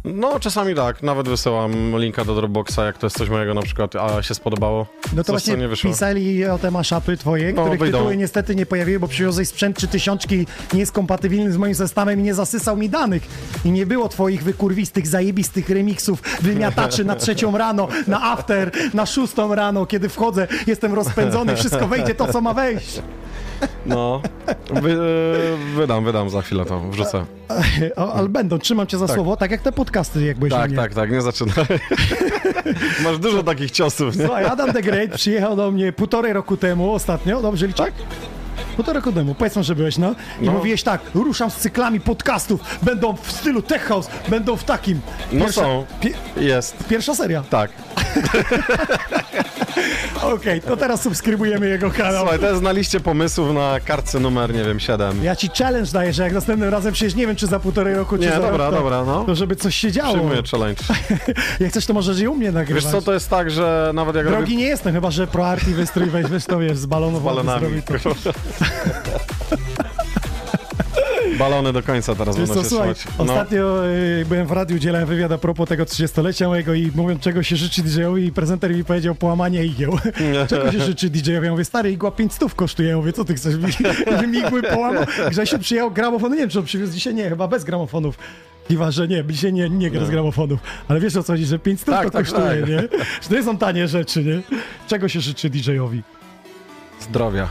No, czasami tak. Nawet wysyłam linka do Dropboxa, jak to jest coś mojego na przykład, a się spodobało. No to coś, właśnie nie wyszło. pisali o te maszapy twoje, No, których wyjdą. tytuły niestety nie pojawiły, bo przywiozłeś sprzęt czy tysiączki nie jest kompatybilny z moim zestawem i nie zasysał mi danych. I nie było twoich wykurwistych, zajebistych remixów, wymiataczy na trzecią rano, na after, na szóstą rano, kiedy wchodzę, jestem rozpędzony, wszystko wejdzie to, co ma wejść. No, Wy, e, wydam, wydam za chwilę to, wrzucę. O, ale będą, trzymam cię za Tak. słowo, tak jak te podcasty, jak byłeś u Tak, mnie. tak, tak, nie zaczynaj. Masz dużo takich ciosów, nie? Słuchaj, Adam the Great przyjechał do mnie półtorej roku temu ostatnio, dobrze liczę? Tak. Półtorej roku temu, powiedzmy, że byłeś, no. I No. mówiłeś tak, ruszam z cyklami podcastów, będą w stylu tech house, będą w takim. No są. Pie, Jest. pierwsza seria. Tak. Okej, to teraz subskrybujemy jego kanał. Słuchaj, to jest na liście pomysłów na kartce numer, nie wiem, 7. Ja ci challenge daję, że jak następnym razem przecież nie wiem, czy za półtorej roku, czy Nie, za dobra, rok, to, dobra, no. to żeby coś się działo. Przyjmuję challenge. Jak chcesz, to możesz i u mnie nagrywać. Wiesz co, to jest tak, że nawet jak Drogi robię... nie jestem, chyba że pro arty wystrój weź, wiesz, to wiesz, z balonów ładnie balonami. Balony do końca teraz Wiesz będą co, się słuchaj. No. ostatnio y, byłem w radiu, udzielałem wywiad a propos tego 30-lecia mojego i mówiąc czego się życzy DJ-owi i prezenter mi powiedział połamanie igieł. czego się życzy DJ-owi? Ja mówię, stary, igła 5 stów kosztuje. Ja mówię, co ty chcesz? Żeby mi igły połamał? Grzesiu przyjechał gramofon, nie wiem, czy on przywiózł dzisiaj, nie, chyba bez gramofonów. Kiwa, że nie, dzisiaj nie, nie gra z gramofonów. Ale wiesz o co chodzi, że 5 stów Tak, to tak, kosztuje, tak. nie? Że to nie są tanie rzeczy, nie? Czego się życzy DJ-owi? Zdrowia.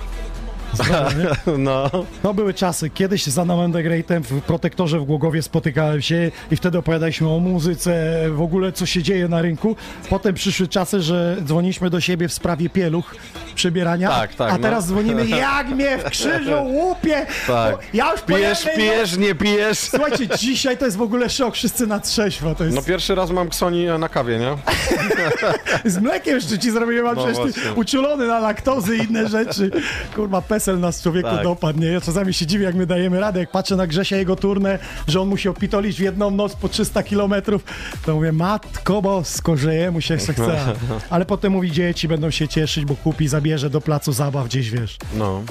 No. To były czasy. Kiedyś z Adamem The Greatem w Protektorze w Głogowie spotykałem się i wtedy opowiadaliśmy o muzyce, w ogóle co się dzieje na rynku. Potem przyszły czasy, że dzwoniliśmy do siebie w sprawie pieluch, przebierania. Tak, tak, A teraz no. dzwonimy, jak mnie w krzyżu łupie! Tak. Ja już Pijesz, pojadę, pijesz, nie pijesz. Słuchajcie, dzisiaj to jest w ogóle szok, wszyscy na trzeźwo. To jest... No pierwszy raz mam ksoni na kawie, nie? Z mlekiem jeszcze ci zrobiłem, a No przecież uczulony na laktozy i inne rzeczy. Kurwa, pesel nas człowieku Tak. dopadł, nie? Ja czasami się dziwię, jak my dajemy radę, jak patrzę na Grzesia jego turnę, że on musi opitolić w jedną noc po 300 kilometrów, to mówię, matko bosko, że jemu się chce. Ale potem mówi, dzieci będą się cieszyć, bo kupi, zabierze do placu zabaw gdzieś, wiesz. No.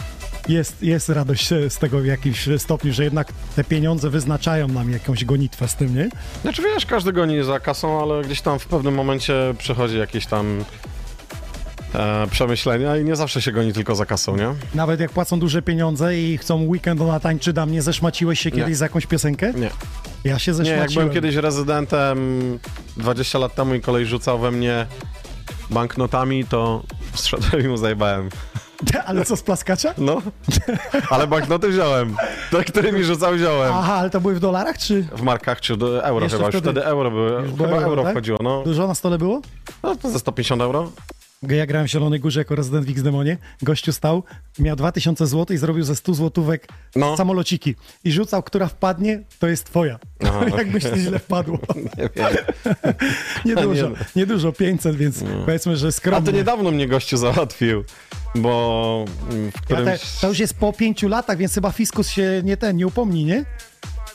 Jest, jest radość z tego w jakimś stopniu, że jednak te pieniądze wyznaczają nam jakąś gonitwę z tym, nie? Znaczy wiesz, każdy goni za kasą, ale gdzieś tam w pewnym momencie przychodzi jakieś tam e, przemyślenia i nie zawsze się goni tylko za kasą, nie? Nawet jak płacą duże pieniądze i chcą weekend na tańczy dam, nie zeszmaciłeś się Nie. kiedyś za jakąś piosenkę? Nie. Ja się Nie, zeszmaciłem. jak byłem kiedyś rezydentem 20 lat temu i kolej rzucał we mnie banknotami, to wszedłem i mu zajebałem. Ale co, z plaskacza? No, ale banknoty wziąłem. Te, którymi rzucał, wziąłem. Aha, ale to były w dolarach, czy W markach czy do euro Jeszcze chyba, już wtedy- wtedy euro były. Już Chyba euro, euro tak? wchodziło, no. dużo na stole było? no. to za 150 euro? Ja grałem w Zielonej Górze jako rezydent w X-Demonie. Gościu stał, miał 2000 zł i zrobił ze 100 złotówek No. samolociki. I rzucał, która wpadnie, to jest twoja. Aha. Jak myślisz, źle wpadło? Nie wiem. Niedużo, Nie. niedużo, 500, więc powiedzmy, że A skromnie. to niedawno mnie gościu załatwił, bo mm, w Ja te, którymś... to już jest po pięciu latach, więc chyba fiskus się nie ten, nie upomni, nie?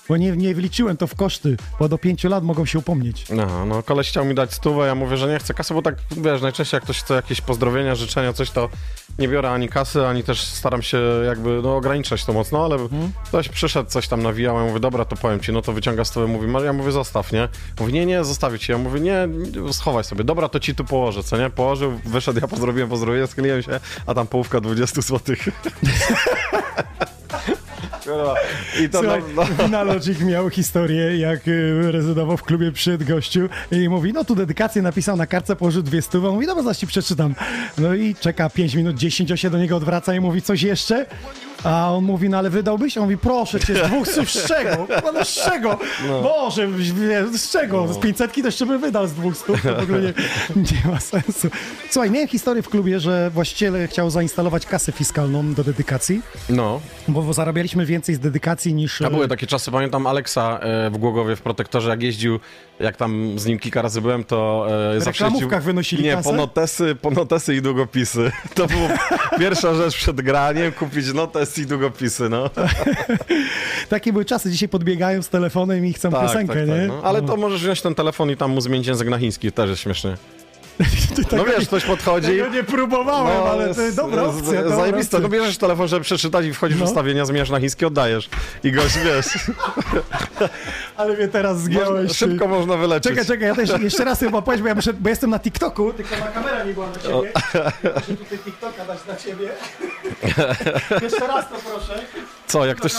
Bo nie, nie wliczyłem to w koszty, bo do pięciu lat mogą się upomnieć. Aha, no koleś chciał mi dać stówę, ja mówię, że nie chcę kasy, bo tak, wiesz, najczęściej jak ktoś chce jakieś pozdrowienia, życzenia, coś, to nie biorę ani kasy, ani też staram się jakby, no ograniczać to mocno, ale ktoś przyszedł, coś tam nawijał, ja mówię, dobra, to powiem ci, no to wyciąga stówę, mówi, "Mar- ja mówię, zostaw, nie? Mówi, nie, nie, zostawię ci, ja mówię, nie, schowaj sobie, dobra, to ci tu położę, co nie? Położył, wyszedł, ja pozdrowiłem, pozdrowiłem, schyliłem się, a tam połówka 20 złotych. I to Słuchaj, no, no. Vinalogic miał historię, jak y, rezydował w klubie przed gościu i mówi, no tu dedykację napisał na kartce, położył dwie stówy, mówi, dobra, zaraz ci przeczytam. No i czeka 5 minut, 10, on się do niego odwraca i mówi, coś jeszcze? A on mówi, no ale wydałbyś? A on mówi, proszę cię, z dwóch słów, z czego? No z czego? No. Boże, wie, z czego? Z 500 to jeszcze bym wydał z dwóch stów, to w ogóle nie, nie ma sensu. Słuchaj, miałem historię w klubie, że właściciel chciał zainstalować kasę fiskalną do dedykacji, no. bo zarabialiśmy więcej z dedykacji niż... A były takie czasy, pamiętam Aleksa e, w Głogowie w Protektorze, jak jeździł, jak tam z nim kilka razy byłem, to e, zawsze reklamówkach jeździł... wynosili Nie, kasę? po notesy, po notesy i długopisy. To była pierwsza rzecz przed graniem, kupić notes i długopisy, no. Takie były czasy, dzisiaj podbiegają z telefonem i chcą piosenkę, nie? no. Ale to możesz wziąć ten telefon i tam mu zmienić język na chiński, też jest śmiesznie. No wiesz, ktoś podchodzi... Tego nie próbowałem, ale to jest dobra opcja. dobra Zajebiste, no bierzesz telefon, żeby przeczytać i wchodzisz No. w ustawienia, zmieniasz na chiński, oddajesz. I gość, wiesz, Ale mnie teraz zgiąłeś. można, szybko można wyleczyć. Czekaj, czekaj, ja też jeszcze raz chyba powiedz, bo ja muszę, bo jestem na TikToku, tylko ma kamera nie była na ciebie. Muszę tutaj TikToka dać na ciebie. Jeszcze raz to proszę. Co, jak ktoś,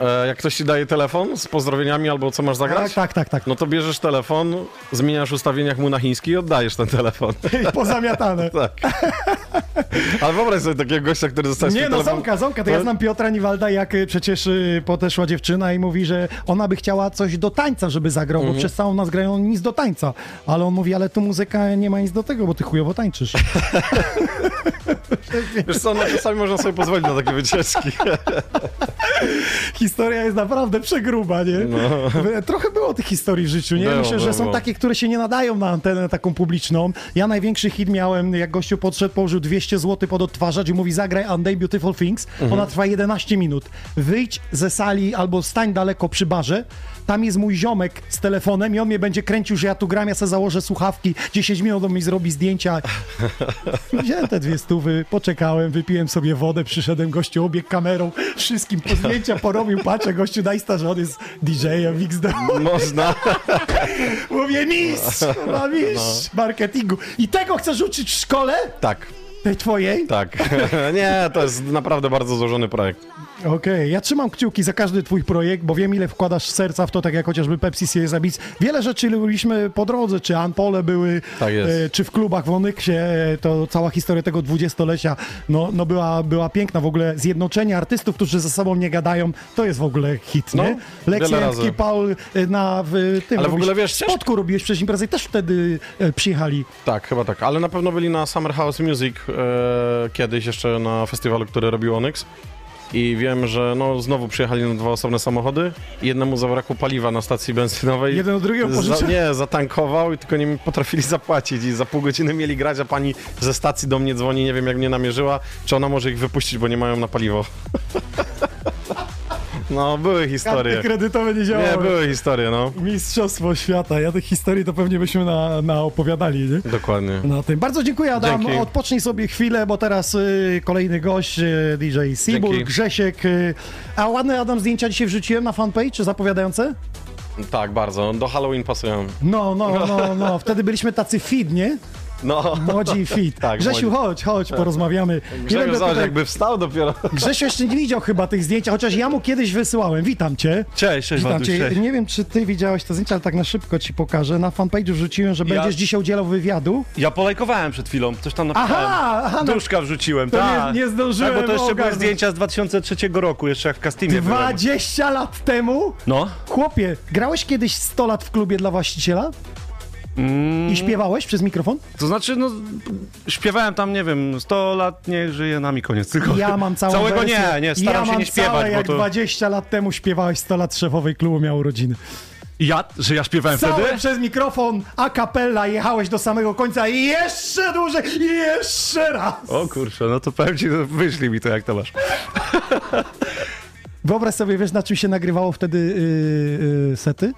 e, jak ktoś ci daje telefon z pozdrowieniami albo co masz zagrać? Tak, tak, tak, tak. No to bierzesz telefon, zmieniasz ustawieniach mu na chiński i oddajesz ten telefon. I pozamiatane. tak. Ale wyobraź sobie takiego gościa, który zostaje Nie no, telefon... Ząka, Ząka, to ja znam Piotra Niwalda, jak y, przecież y, podeszła dziewczyna i mówi, że ona by chciała coś do tańca, żeby zagrał, bo Mhm. przez całą nas grają nic do tańca. Ale on mówi, ale tu muzyka nie ma nic do tego, bo ty chujowo tańczysz. Wiesz co, no czasami można sobie pozwolić na takie wycieczki. Historia jest naprawdę przegruba, nie? No. Trochę było tych historii w życiu, nie? Było, Myślę, że było, są takie, które się nie nadają na antenę taką publiczną. Ja największy hit miałem, jak gościu podszedł, położył 200 zł pod odtwarzacz i mówi zagraj Unday Beautiful Things. Mhm. Ona trwa 11 minut. Wyjdź ze sali albo stań daleko przy barze. Tam jest mój ziomek z telefonem i on mnie będzie kręcił, że ja tu gram, ja sobie założę słuchawki, 10 minut on mi zrobi zdjęcia. Wziąłem te dwie stówy, poczekałem, wypiłem sobie wodę, przyszedłem, gościu obiegł kamerą, wszystkim po zdjęcia porobił, patrzę, gościu najsta, że on jest DJ-em XD. Można. Mówię, mistrz, no. mistrz marketingu. I tego chcesz uczyć w szkole? Tak, Tej twojej? tak. Nie, to jest naprawdę bardzo złożony projekt. Okej, ja trzymam kciuki za każdy twój projekt, bo wiem ile wkładasz serca w to, tak jak chociażby Pepsi CSA Beats. Wiele rzeczy robiliśmy po drodze, czy Anpole były, Tak e, czy w klubach w Onyksie, e, to cała historia tego dwudziestolecia, no, no była, była piękna w ogóle. Zjednoczenie artystów, którzy ze sobą nie gadają, to jest w ogóle hit, No, nie? Paul e, na w, tym Ale w ogóle wiesz, w Spodku robiłeś przecież imprezę i też wtedy e, przyjechali. Tak, chyba tak. Ale na pewno byli na Summer House Music e, kiedyś jeszcze na festiwalu, który robił Onyx. I wiem, że no, znowu przyjechali na dwa osobne samochody. Jednemu zabrakło paliwa na stacji benzynowej. Jeden od drugiego pożyczył? Nie, zatankował i tylko nie potrafili zapłacić. I za pół godziny mieli grać, a pani ze stacji do mnie dzwoni, nie wiem jak mnie namierzyła, czy ona może ich wypuścić, bo nie mają na paliwo. No, były historie. Karty kredytowe nie działały. Nie, były historie, no. Mistrzostwo świata. Ja tych historii to pewnie byśmy na, na opowiadali, nie? Dokładnie. Na tym. Bardzo dziękuję, Adam. Dzięki. Odpocznij sobie chwilę, bo teraz y, kolejny gość, y, DJ Dzięki. Grzesiek. Y, a ładne, Adam, zdjęcia dzisiaj wrzuciłem na fanpage, czy zapowiadające? Tak, bardzo. Do Halloween pasują. No, no, no, no. Wtedy byliśmy tacy fit, nie? No. Młodzi i fit. Tak, Grzesiu, młodzi. chodź, chodź, porozmawiamy. Nie Grzegorz, będę zobacz, tutaj- jakby wstał dopiero. Grzesiu jeszcze nie widział chyba tych zdjęć, chociaż ja mu kiedyś wysyłałem. Witam cię. Cześć, cześć, Witam cię. cześć. Nie wiem, czy ty widziałeś te zdjęcia, ale tak na szybko ci pokażę. Na fanpage'u wrzuciłem, że Ja- będziesz dzisiaj udzielał wywiadu. Ja polajkowałem przed chwilą, coś tam napisałem. Aha, aha, no- Duszka wrzuciłem, To nie- tak. nie zdążyłem Tak, bo to jeszcze były ogarnąć. zdjęcia z 2003 roku, jeszcze jak w byłem. 20 lat temu? No. Chłopie, grałeś kiedyś 100 lat w klubie dla właściciela? I śpiewałeś przez mikrofon? Mm. To znaczy, no, śpiewałem tam, nie wiem, 100 lat, niech żyje nami koniec. Tylko Ja mam całą Całego wersję. nie, nie, staram ja się nie śpiewać, całe, bo jak to... 20 lat temu śpiewałeś 100 lat szefowej klubu miał urodziny. Ja? Że ja śpiewałem Całe wtedy? przez mikrofon, a capella, jechałeś do samego końca i jeszcze dłużej, i jeszcze raz. O kurczę, no to powiem ci, no, wyślij mi to, jak to masz. Wyobraź sobie, wiesz, na czym się nagrywało wtedy yy, yy, sety?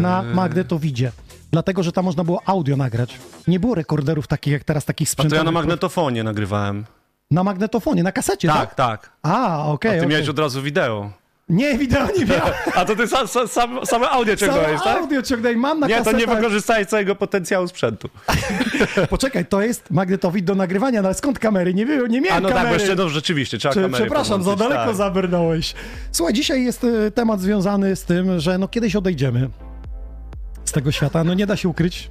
Na Eee. magnetowidzie. Dlatego, że tam można było audio nagrać. Nie było rekorderów takich jak teraz, takich A to ja na magnetofonie nagrywałem. Na magnetofonie, na kasecie, tak? Tak, tak. A, okej, A ty okej. miałeś od razu wideo. Nie, wideo nie miałem. A to ty sam, sam, sam, same audio ciągnąłeś, tak? audio ciągnę i mam na Nie, to kasetach. nie wykorzystałeś całego potencjału sprzętu. Poczekaj, to jest magnetowid do nagrywania, no ale skąd kamery? Nie, nie miałem A no tak, kamery. bo jeszcze no rzeczywiście, trzeba Czy, kamery przepraszam, za daleko tak. zabrnąłeś. Słuchaj, dzisiaj jest e, temat związany z tym, że no kiedyś odejdziemy z tego świata, no nie da się ukryć.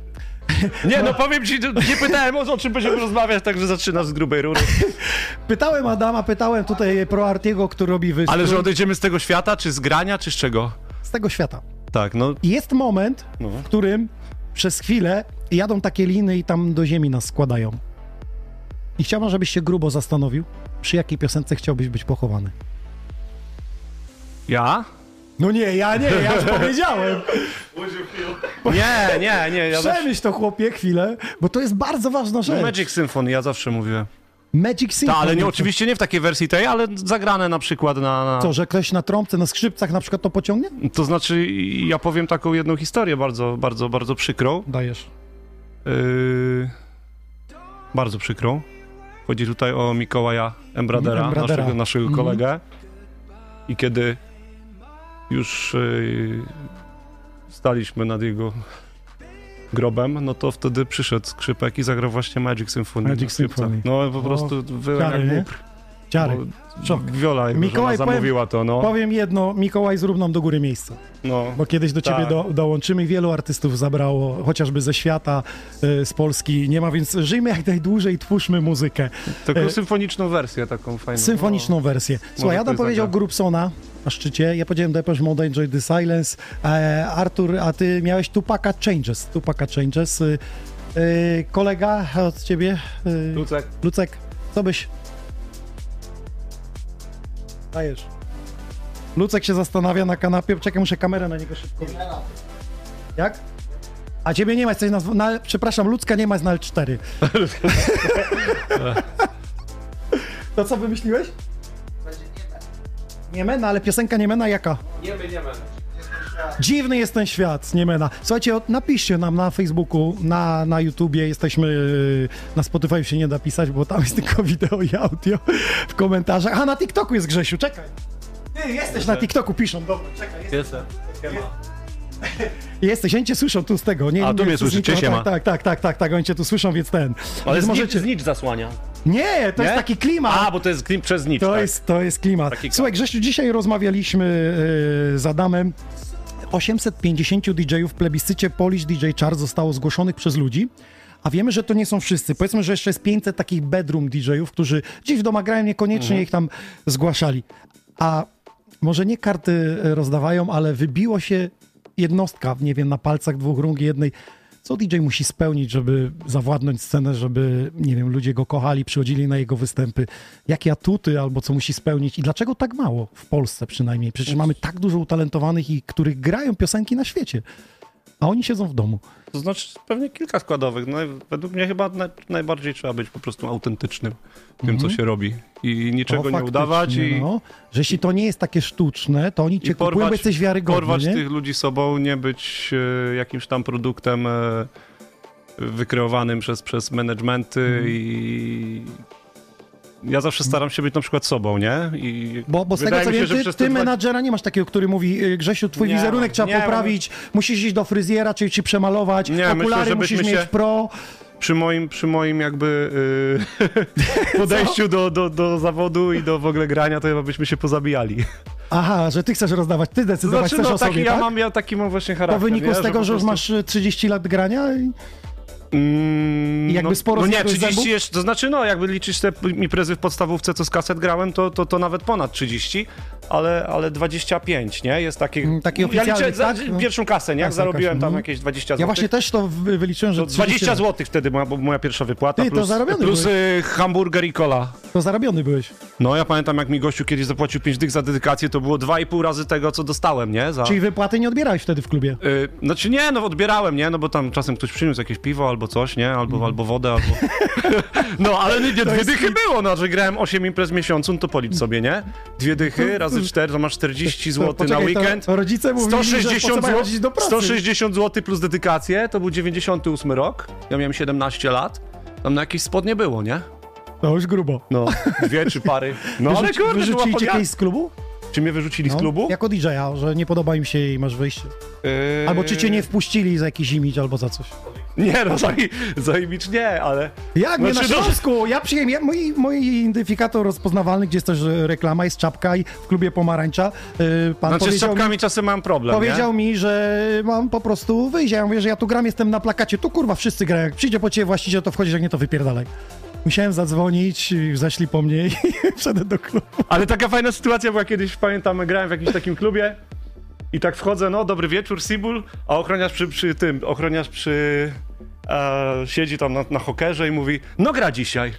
Nie, no powiem ci, nie pytałem o, o czym będziemy rozmawiać, także zaczynasz z grubej rury. Pytałem Adama, pytałem tutaj pro Artiego, który robi wystrój. Ale że odejdziemy z tego świata, czy z grania, czy z czego? Z tego świata. Tak, no. I jest moment, No. w którym przez chwilę jadą takie liny i tam do ziemi nas składają. I chciałbym, żebyś się grubo zastanowił, przy jakiej piosence chciałbyś być pochowany. Ja? No nie, ja nie, ja już powiedziałem. Nie, nie, nie. Ja. Przemyśl to chłopie chwilę, bo to jest bardzo ważna rzecz. No Magic Symphony, ja zawsze mówiłem. Magic Symphony. Tak, ale nie, oczywiście nie w takiej wersji tej, ale zagrane na przykład na... na... Co, że ktoś na trąbce, na skrzypcach na przykład to pociągnie? To znaczy, ja powiem taką jedną historię bardzo, bardzo, bardzo przykrą. Dajesz. Yy... Bardzo przykrą. Chodzi tutaj o Mikołaja Embradera, Embradera. naszego, naszego Mhm. kolegę. I kiedy już yy, staliśmy nad jego grobem, no to wtedy przyszedł skrzypek i zagrał właśnie Magic Symphony. Magic. Symphony. No po prostu wyłem ciary, jak Szok. Wiola Mikołaj, żona powiem- zamówiła to, no. Powiem jedno, Mikołaj, zrób nam do góry miejsce. no. Bo kiedyś do ciebie Tak. do, dołączymy. Wielu artystów zabrało, chociażby ze świata, y, z Polski. Nie ma, więc żyjmy jak najdłużej, twórzmy muzykę. Taką E, symfoniczną wersję taką fajną. Symfoniczną wersję. Słuchaj, Adam powiedział. Grubsona na szczycie, ja powiedziałem Depeche Mode, Enjoy the Silence. E, Artur, a ty miałeś Tupaka Changes. Tupaka Changes. Y, y, kolega od ciebie? Y, Lucek. Lucek, co byś... Dajesz. Lucek się zastanawia na kanapie. Czekaj, muszę kamerę na niego szybko. Jak? A ciebie nie ma, jesteś na, na... Przepraszam, Lucka nie ma, jest na L4. to co wymyśliłeś? Niemena, ale piosenka Niemena jaka? Niemy, niemy. Dziwny jest ten świat, Niemena. Słuchajcie, napiszcie nam na Facebooku, na, na YouTubie, jesteśmy, yy, na Spotify się nie da pisać, bo tam jest tylko wideo i audio w komentarzach. A na TikToku jest Grzesiu, czekaj. Ty jesteś na TikToku, piszą, dobra, czekaj. Jestem. Jesteś, oni cię słyszą tu z tego. Nie, A, tu mnie słyszycie, mikro- siema. Tak, tak, tak, tak, tak, oni cię tu słyszą, więc ten. Ale więc możecie... znicz zasłania. Nie, to jest Nie? taki klimat. A, bo to jest klim przez znicz, To, tak. jest, to jest klimat. Taki Słuchaj, Grzesiu, dzisiaj rozmawialiśmy yy, z Adamem. 850 DJ-ów w plebiscycie Polish DJ Chart zostało zgłoszonych przez ludzi. A wiemy, że to nie są wszyscy. Powiedzmy, że jeszcze jest 500 takich bedroom DJ-ów, którzy gdzieś w domach grają, niekoniecznie Mhm. ich tam zgłaszali. A może nie karty e, rozdawają, ale wybiło się jednostka, nie wiem, na palcach dwóch rąk jednej. Co DJ musi spełnić, żeby zawładnąć scenę, żeby, nie wiem, ludzie go kochali, przychodzili na jego występy? Jakie atuty albo co musi spełnić? I dlaczego tak mało? W Polsce przynajmniej. Przecież mamy tak dużo utalentowanych i których grają piosenki na świecie. A oni siedzą w domu. To znaczy pewnie kilka składowych. No, według mnie chyba na, najbardziej trzeba być po prostu autentycznym w tym, Mhm. co się robi. I niczego O, nie udawać i, No, że jeśli to nie jest takie sztuczne, to oni cię i kupują, bo porwać, jesteś wiarygodny, porwać nie? tych ludzi sobą, nie być e, jakimś tam produktem e, wykreowanym przez, przez managementy Mhm. i ja zawsze staram się być na przykład sobą, nie? I Bo, bo z tego co wiem, że ty, ty menadżera nie masz takiego, który mówi y, Grzesiu, twój Nie wizerunek trzeba nie poprawić, musisz iść do fryzjera, czy ci przemalować, Nie, myślę, okulary że musisz mieć się- pro. przy moim, przy moim jakby y, podejściu do, do, do zawodu i do w ogóle grania, to chyba byśmy się pozabijali. Aha, że ty chcesz rozdawać, ty To decydować znaczy, chcesz no, o sobie, taki, ja, tak? mam, ja taki mam właśnie Po charakter. wyniku nie? z tego, po że już prostu- masz y, 30 lat grania i... Mm, I jakby no, sporo No nie, zjadłeś 30 zębów? jeszcze, to znaczy no, jakby liczysz te imprezy w podstawówce, co z kaset grałem, to, to, to nawet ponad 30, ale, ale 25, nie? Jest taki... Mm, taki ja liczę za, tak? No. pierwszą kasę, nie? Jak Kasę zarobiłem jakaś, tam mhm. jakieś 20 Ja zł. właśnie też to wy- wyliczyłem, że To 20 30 zł wtedy moja, moja pierwsza wypłata, Ty, to plus, plus y, hamburger i cola. To zarobiony byłeś. No ja pamiętam, jak mi gościu kiedyś zapłacił 5 dych za dedykację, to było 2,5 razy tego, co dostałem, nie? Za... Czyli wypłaty nie odbierałeś wtedy w klubie. Y, znaczy nie, no odbierałem, nie? No bo tam czasem ktoś przyniósł jakieś piwo albo coś, nie? Albo, albo wodę, albo... no ale nie, nie dwie dychy było, no, że grałem 8 imprez w miesiącu, no to policz sobie, nie? Dwie dychy razy 4, to masz 40 zł na poczekaj, to- weekend. to rodzice mówili, że po co 160 mają zł, chodzić do pracy? 160 zł plus dedykację, to był 98 rok, ja miałem 17 lat. Tam na jakieś spodnie było, nie? To już grubo. No, dwie czy pary. No ale Wyrzuci- kurde, Wyrzucili cię kiedyś z klubu? Czy mnie wyrzucili z No, klubu? Jako DJ-a, że nie podoba im się i masz wyjście. Yy, Albo czy cię nie wpuścili za jakiś imidż albo za coś. Nie, no za, za imidż nie, ale... Jak nie na Znaczy, no- Śląsku? Ja przyjąłem, ja, mój, mój identyfikator rozpoznawalny, gdzie jest też e, reklama, jest czapka i w klubie pomarańcza. e, Pan Znaczy z czapkami mi, czasem mam problem, powiedział nie? mi, że mam po prostu wyjść. Ja mówię, że ja tu gram, jestem na plakacie. Tu kurwa wszyscy grają. Jak przyjdzie po ciebie właściciel, to wchodzisz, jak nie to wypierdalaj. Musiałem zadzwonić, zeszli po mnie i wszedłem do klubu. Ale taka fajna sytuacja była kiedyś, pamiętam, grałem w jakimś takim klubie i tak wchodzę, no dobry wieczór, Sibul, a ochroniarz przy, przy tym, ochroniarz przy... E, siedzi tam na, na hokerze i mówi, no gra dzisiaj.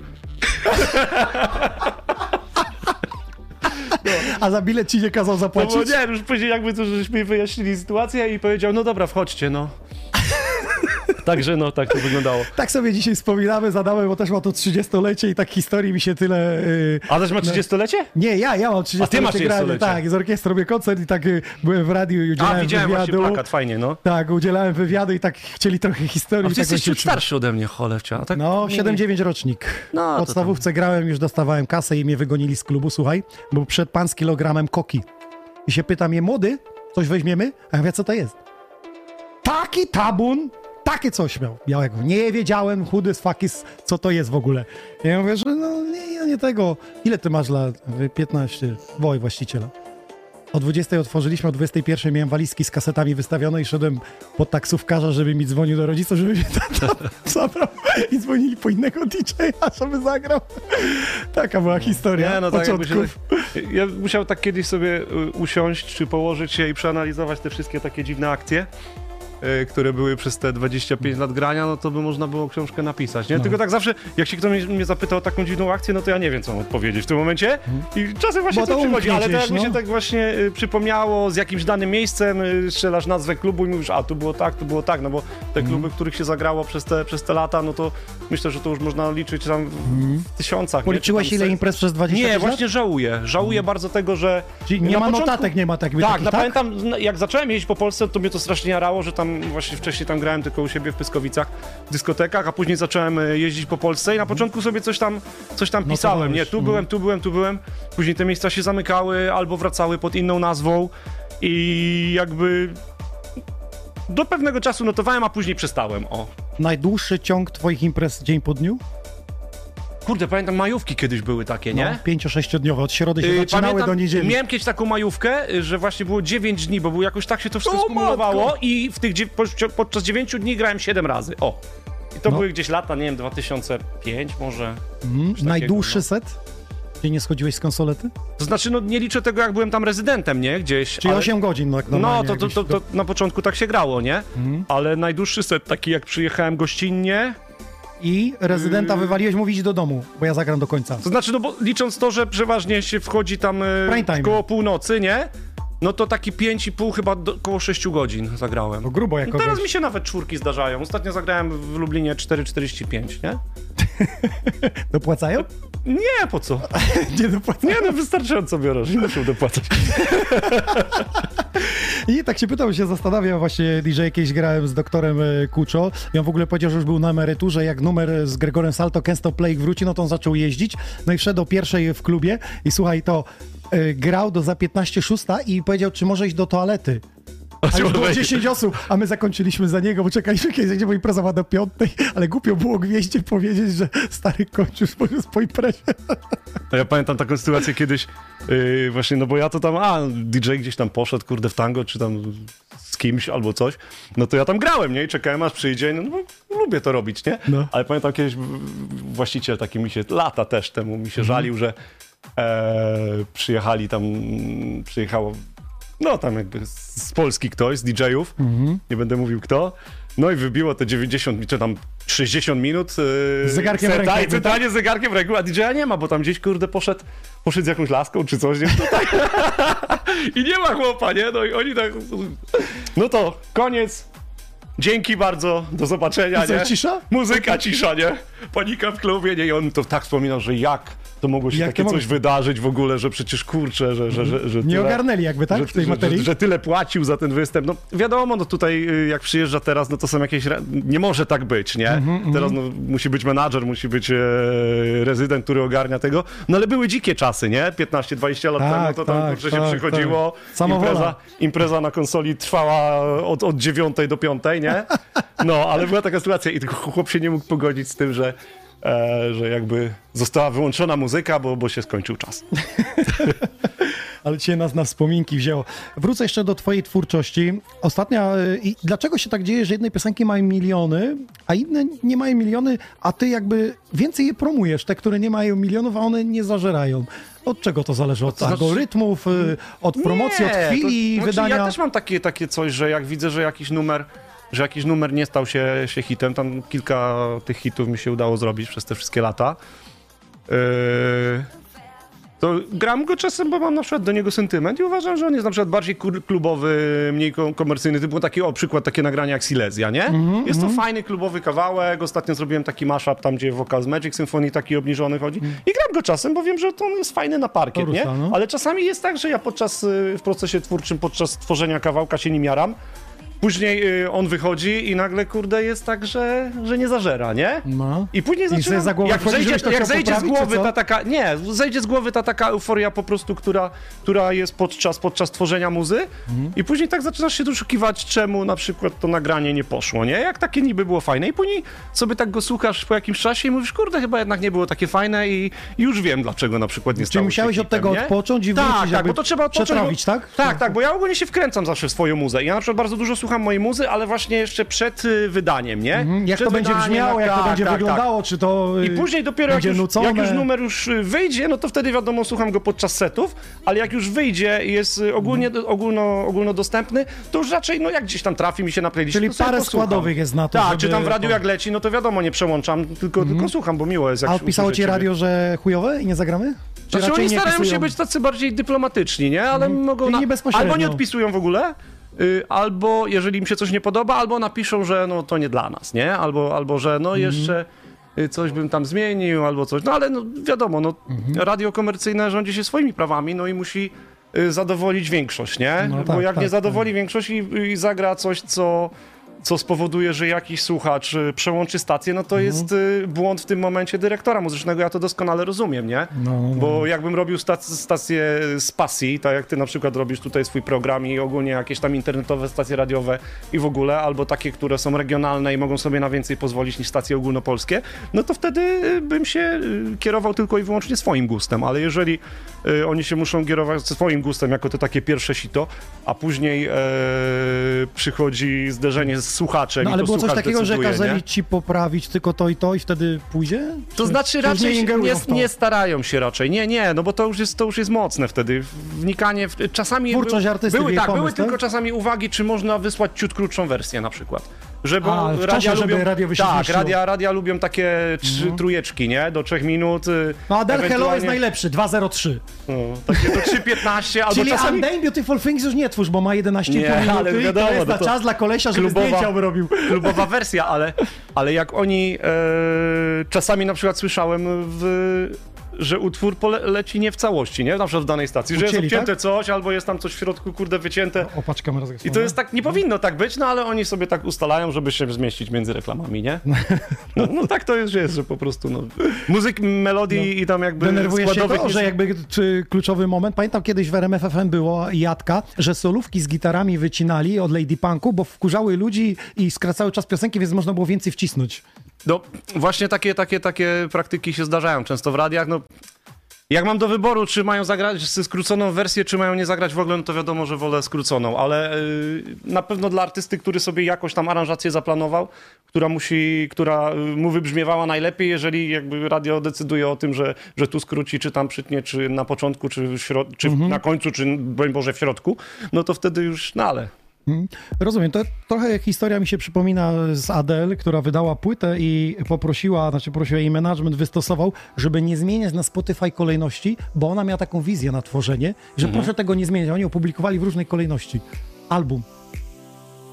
A za bilet ci nie kazał No bo zapłacić? nie, już później jakby to, żeśmy wyjaśnili sytuację i powiedział, no dobra, wchodźcie, no. Także no, tak to wyglądało. Tak sobie dzisiaj wspominamy z Adamem, bo też ma to 30-lecie i tak historii mi się tyle... Yy, A też ma 30-lecie? Nie, ja, ja mam 30-lecie A ty masz grania, 30-lecie. Tak, z orkiestrą robię koncert i tak y, byłem w radiu i A, udzielałem widziałem właśnie wywiadu. plakat, fajnie, no. Tak, udzielałem wywiadu i tak chcieli trochę historii. A ty tak jesteś ciut starszy ode mnie, cholewcia. A tak No, nie- 7-9 rocznik. No, w podstawówce grałem, już dostawałem kasę i mnie wygonili z klubu, słuchaj, bo przed pan z kilogramem koki. I się pytam je, młody, coś weźmiemy? A ja mówię, co to jest? Taki tabun, takie coś miał. Białego. Nie wiedziałem, chudy z fakis, co to jest w ogóle. Ja mówię, że no nie, ja nie tego. Ile ty masz lat? Mówię, 15. Woj właściciela. O 20 otworzyliśmy, o 21 miałem walizki z kasetami wystawione i szedłem pod taksówkarza, żeby mi dzwonił do rodziców, żeby mnie tam zabrał i dzwonili po innego DJ-a, żeby zagrał. Taka była historia Nie, no tak początków. tak, Ja musiał tak kiedyś sobie y, usiąść, czy położyć się i przeanalizować te wszystkie takie dziwne akcje, które były przez te 25 lat grania, no to by można było książkę napisać, nie? No. Tylko tak zawsze, jak się ktoś mnie zapytał o taką dziwną akcję, no to ja nie wiem, co mam odpowiedzieć w tym momencie i czasem właśnie Bo to to przychodzi, ale umknie tak mi gdzieś, się no. tak właśnie y, przypomniało z jakimś danym miejscem, y, strzelasz nazwę klubu i mówisz, a tu było tak, tu było tak, no bo te Mhm. kluby, w których się zagrało przez te, przez te lata, no to myślę, że to już można liczyć tam w tysiącach. nie? Czy Policzyłeś tam ile set- imprez przez 25 nie, lat? właśnie żałuję. Żałuję bardzo tego, że. Czyli nie ma początku- notatek, nie ma tak, Tak, no tak? pamiętam, no, jak zacząłem jeździć po Polsce, to mnie to strasznie jarało, że tam właśnie wcześniej tam grałem tylko u siebie w Pyskowicach, w dyskotekach, a później zacząłem e, jeździć po Polsce i na początku sobie coś tam, coś tam pisałem. Notowałeś, Nie, tu mhm. byłem, tu byłem, tu byłem. Później te miejsca się zamykały albo wracały pod inną nazwą i jakby. Do pewnego czasu notowałem, a później przestałem. O. Najdłuższy ciąg twoich imprez dzień po dniu? Kurde, pamiętam, majówki kiedyś były takie, nie? No, pięcio-sześciodniowe, od środy się Yy, zaczynały pamiętam, do niedzieli. Miałem kiedyś taką majówkę, y, że właśnie było 9 dni, bo było jakoś tak się to wszystko skumulowało i w tych, podczas 9 dni grałem 7 razy. O! I to No. były gdzieś lata, nie wiem, 2005 może. Takiego, Najdłuższy no. set? Gdzie nie schodziłeś z konsolety? To znaczy, no nie liczę tego, jak byłem tam rezydentem, nie? Gdzieś. Czyli 8 godzin, no jak No, to, to, to, to na początku tak się grało, nie? Mhm. Ale najdłuższy set, taki jak przyjechałem gościnnie, I rezydenta Yy. wywaliłeś, mówić do domu, bo ja zagram do końca. To znaczy, no bo licząc to, że przeważnie się wchodzi tam e, Prime time. koło północy, nie? No to taki 5,5 chyba do, koło 6 godzin zagrałem. To grubo jako no teraz gość. mi się nawet czwórki zdarzają. Ostatnio zagrałem w Lublinie 4,45, nie? Dopłacają? Nie, po co? nie dopłacają. Nie, no wystarczająco biorę, że nie muszę dopłacać. I tak się pytał, się zastanawiam, właśnie DJ kiedyś grałem z doktorem e, Kuczo i on w ogóle powiedział, że już był na emeryturze, jak numer z Gregorem Salto Kensto Play wróci, no to on zaczął jeździć, no i wszedł do pierwszej w klubie i słuchaj, to e, grał do za 15 szósta i powiedział, czy może iść do toalety. A już było 10 osób, a my zakończyliśmy za niego, bo czekaliśmy kiedyś, gdzie bo impreza była do piątej, ale głupio było gwieździe powiedzieć, że stary kończysz po, po imprezie. No ja pamiętam taką sytuację kiedyś, yy, właśnie, no bo ja to tam, a DJ gdzieś tam poszedł, kurde, w tango, czy tam z kimś albo coś, no to ja tam grałem, nie? I czekałem aż przyjdzie, no, bo lubię to robić, nie? No. Ale pamiętam kiedyś właściciel taki mi się, lata też temu mi się Mhm. żalił, że E, przyjechali tam, przyjechało, no tam jakby z Polski ktoś, z DJ-ów, Mhm. nie będę mówił kto. No i wybiło te 90, czy tam 60 minut. Yy, zegarkiem w ręku I centralnie z zegarkiem w ręku, a DJ-a nie ma, bo tam gdzieś, kurde, poszedł, poszedł z jakąś laską czy coś, nie? Tutaj. I nie ma chłopa, nie? No i oni tak... No to koniec. Dzięki bardzo, do zobaczenia, co, nie? cisza? Muzyka, cisza, nie? Panika w klubie, nie? I on to tak wspominał, że jak to mogło się Jak takie coś wydarzyć w ogóle, że przecież kurczę, że, że, że, że Nie tyle- ogarnęli jakby, tak, że, w tej materii? Że, że tyle płacił za ten występ. No wiadomo, no tutaj y, jak przyjeżdża teraz, no to są jakieś... Nie może tak być, nie? Mhm, teraz no, musi być menadżer, musi być e, rezydent, który ogarnia tego. No ale były dzikie czasy, nie? 15-20 lat Tak, temu to tam tak, kurczę, tak, się przychodziło. tak. Impreza, impreza na konsoli trwała od, od 9 do 5, nie? No, ale była taka sytuacja i tylko chłop się nie mógł pogodzić z tym, że, że jakby została wyłączona muzyka, bo, bo się skończył czas. Ale cię nas na wspominki wzięło. Wrócę jeszcze do twojej twórczości. Ostatnia, y, i dlaczego się tak dzieje, że jednej piosenki mają miliony, a inne nie mają miliony, a ty jakby więcej je promujesz, te, które nie mają milionów, a one nie zażerają. Od czego to zależy? Od To znaczy- algorytmów, y, od promocji, Nie, od chwili to, znaczy, wydania? Ja też mam takie, takie coś, że jak widzę, że jakiś numer że jakiś numer nie stał się, się hitem, tam kilka tych hitów mi się udało zrobić przez te wszystkie lata. Yy, to gram go czasem, bo mam na przykład do niego sentyment i uważam, że on jest na przykład bardziej klubowy, mniej ko- komercyjny. Typu taki, o przykład takie nagrania jak Silesia, nie? Mhm, jest to fajny klubowy kawałek. Ostatnio zrobiłem taki mashup tam, gdzie wokal z Magic Symphony taki obniżony chodzi. I gram go czasem, bo wiem, że to on jest fajny na parkiet, To nie? no. Ale czasami jest tak, że ja podczas, y, w procesie twórczym, podczas tworzenia kawałka się nim jaram. Później y, on wychodzi i nagle, kurde, jest tak, że, że nie zażera, nie? No. I później I sobie zaczynam, za głowę jak, wchodzi, zejdzie, jak zejdzie z poprawić, czy głowy ta taka, nie, zejdzie z głowy ta taka euforia po prostu, która, która jest podczas, podczas tworzenia muzy Mhm. i później tak zaczynasz się doszukiwać, czemu na przykład to nagranie nie poszło, nie? Jak takie niby było fajne i później sobie tak go słuchasz po jakimś czasie i mówisz, kurde, chyba jednak nie było takie fajne i i już wiem, dlaczego na przykład nie Czyli stało musiałeś się od tego nie? odpocząć i tak, wrócić, Tak, jakby bo to trzeba odpocząć. przetrawić, bo, tak? Tak, tak, bo ja ogólnie się wkręcam zawsze w swoją muzę. Ja na przykład bardzo dużo słucham mojej muzy, ale właśnie jeszcze przed y, wydaniem, nie? Mhm, Jak Przed to będzie wydaniem, brzmiało, jak to tak, będzie tak, wyglądało, czy to y, I później dopiero jak już, nucone? jak już numer już y, wyjdzie, no to wtedy wiadomo, słucham go podczas setów, ale jak już wyjdzie i jest y, ogólnie, Mhm. ogólno, ogólnodostępny, to już raczej, no jak gdzieś tam trafi mi się na playlist, Czyli to parę posłucham. składowych jest na to, Tak, czy tam w radiu jak leci, no to wiadomo, nie przełączam, tylko, tylko słucham, bo miło jest. Jak A usłyszy ci radio, że chujowe i nie zagramy? Czy Znaczy oni starają się być tacy bardziej dyplomatyczni, nie? Ale mogą... Czyli Na... nie. Albo nie odpisują w ogóle, y, albo jeżeli im się coś nie podoba, albo napiszą, że no to nie dla nas, nie? Albo, albo że no Mhm. jeszcze y, coś bym tam zmienił, albo coś. No ale no, wiadomo, no, Mhm. radio komercyjne rządzi się swoimi prawami, no i musi y, zadowolić większość, nie? No Bo tak, jak tak, nie zadowoli większość i, i zagra coś, co co spowoduje, że jakiś słuchacz y, przełączy stację, no to Mhm. jest y, błąd w tym momencie dyrektora muzycznego, ja to doskonale rozumiem, nie? No, no, no. Bo jakbym robił stac- stację z pasji, tak jak ty na przykład robisz tutaj swój program i ogólnie jakieś tam internetowe stacje radiowe i w ogóle, albo takie, które są regionalne i mogą sobie na więcej pozwolić niż stacje ogólnopolskie, no to wtedy y, bym się y, kierował tylko i wyłącznie swoim gustem, ale jeżeli y, oni się muszą kierować swoim gustem jako to takie pierwsze sito, a później e, przychodzi zderzenie z słuchaczem No ale było coś takiego, że decyduje, kazali nie? ci poprawić tylko to i to i wtedy pójdzie? To Czy- znaczy raczej nie, to? nie starają się raczej. Nie, nie, no bo to już jest, to już jest mocne wtedy. Wnikanie w, czasami Twórczość artysty, były, tak, były pomysł, tylko tak? czasami uwagi, czy można wysłać ciut krótszą wersję na przykład. Żeby A, w radia czasie, żeby lubią, radio by się Tak, radia, radia lubią takie trzy, trujeczki, nie? Do trzech minut. y, No Adel Hello jest ewentualnie- najlepszy, 203. No, takie do 3.15 albo Czyli czasami... Undying Beautiful Things już nie twórz, bo ma 11,5 Nie, minuty ale i wiadomo, to jest no na to czas dla kolesia, żeby klubowa- zdjęcia by robił. klubowa wersja, ale, ale jak oni e, czasami na przykład słyszałem, w, że utwór pole, leci nie w całości, nie? Na przykład w danej stacji, że jest obcięte tak? coś, albo jest tam coś w środku, kurde, wycięte. Opatrz kamerę I to jest tak, nie powinno tak być, no ale oni sobie tak ustalają, żeby się zmieścić między reklamami, nie? No, no tak to jest, że jest, że po prostu, no, muzyk, melodii i tam jakby Denerwuje się to, że jakby czy kluczowy moment, pamiętam kiedyś w RMF FM było Jadka, że solówki z gitarami wycinali od Lady Punku, bo wkurzały ludzi i skracały czas piosenki, więc można było więcej wcisnąć. No właśnie takie, takie, takie praktyki się zdarzają często w radiach, no Jak mam do wyboru, czy mają zagrać ze skróconą wersję, czy mają nie zagrać w ogóle, no to wiadomo, że wolę skróconą, ale y, na pewno dla artysty, który sobie jakoś tam aranżację zaplanował, która musi, która y, mu wybrzmiewała najlepiej, jeżeli jakby radio decyduje o tym, że, że tu skróci, czy tam przytnie, czy na początku, czy, środ- czy Mhm. na końcu, czy broń Boże w środku, no to wtedy już, no ale... Mm, Rozumiem. To trochę historia mi się przypomina z Adele, która wydała płytę i poprosiła, znaczy prosiła jej management, wystosował, żeby nie zmieniać na Spotify kolejności, bo ona miała taką wizję na tworzenie, że Mhm. proszę tego nie zmieniać. Oni opublikowali w różnej kolejności. Album.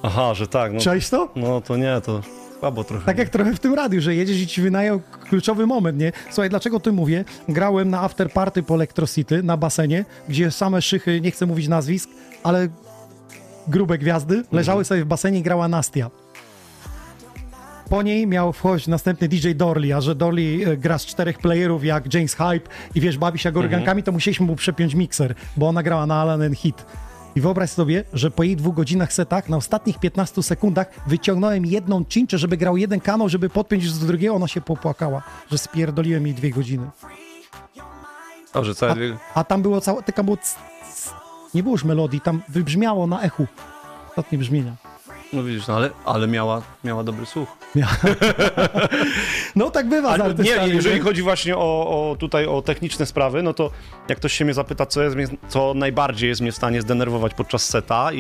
Aha, że tak. No, Cześć to? No to nie, to słabo trochę. Tak jak trochę w tym radiu, że jedziesz i ci wynają kluczowy moment, nie? Słuchaj, dlaczego o tym mówię? Grałem na after party po Electro City na basenie, gdzie same szychy, nie chcę mówić nazwisk, ale grube gwiazdy leżały sobie w basenie i grała Nastia. Po niej miał wchodzić następny DJ Dorley, a że Dorley gra z czterech playerów jak James Hype i wiesz, bawi się organkami, to musieliśmy mu przepiąć mikser, bo ona grała na Alan Hit. I wyobraź sobie, że po jej dwóch godzinach setach, na ostatnich 15 sekundach wyciągnąłem jedną cinczę, żeby grał jeden kanał, żeby podpiąć z drugiego, ona się popłakała, że spierdoliłem jej dwie godziny. Dobrze, co ja... A tam było całe, tylko było nie było już melodii, tam wybrzmiało na echu ostatnie brzmienia. No widzisz, no ale, ale miała, miała dobry słuch. No tak bywa z Ale nie, artystami, jeżeli nie? chodzi właśnie o, o tutaj o techniczne sprawy, no to jak ktoś się mnie zapyta, co, jest, co najbardziej jest mnie w stanie zdenerwować podczas seta i,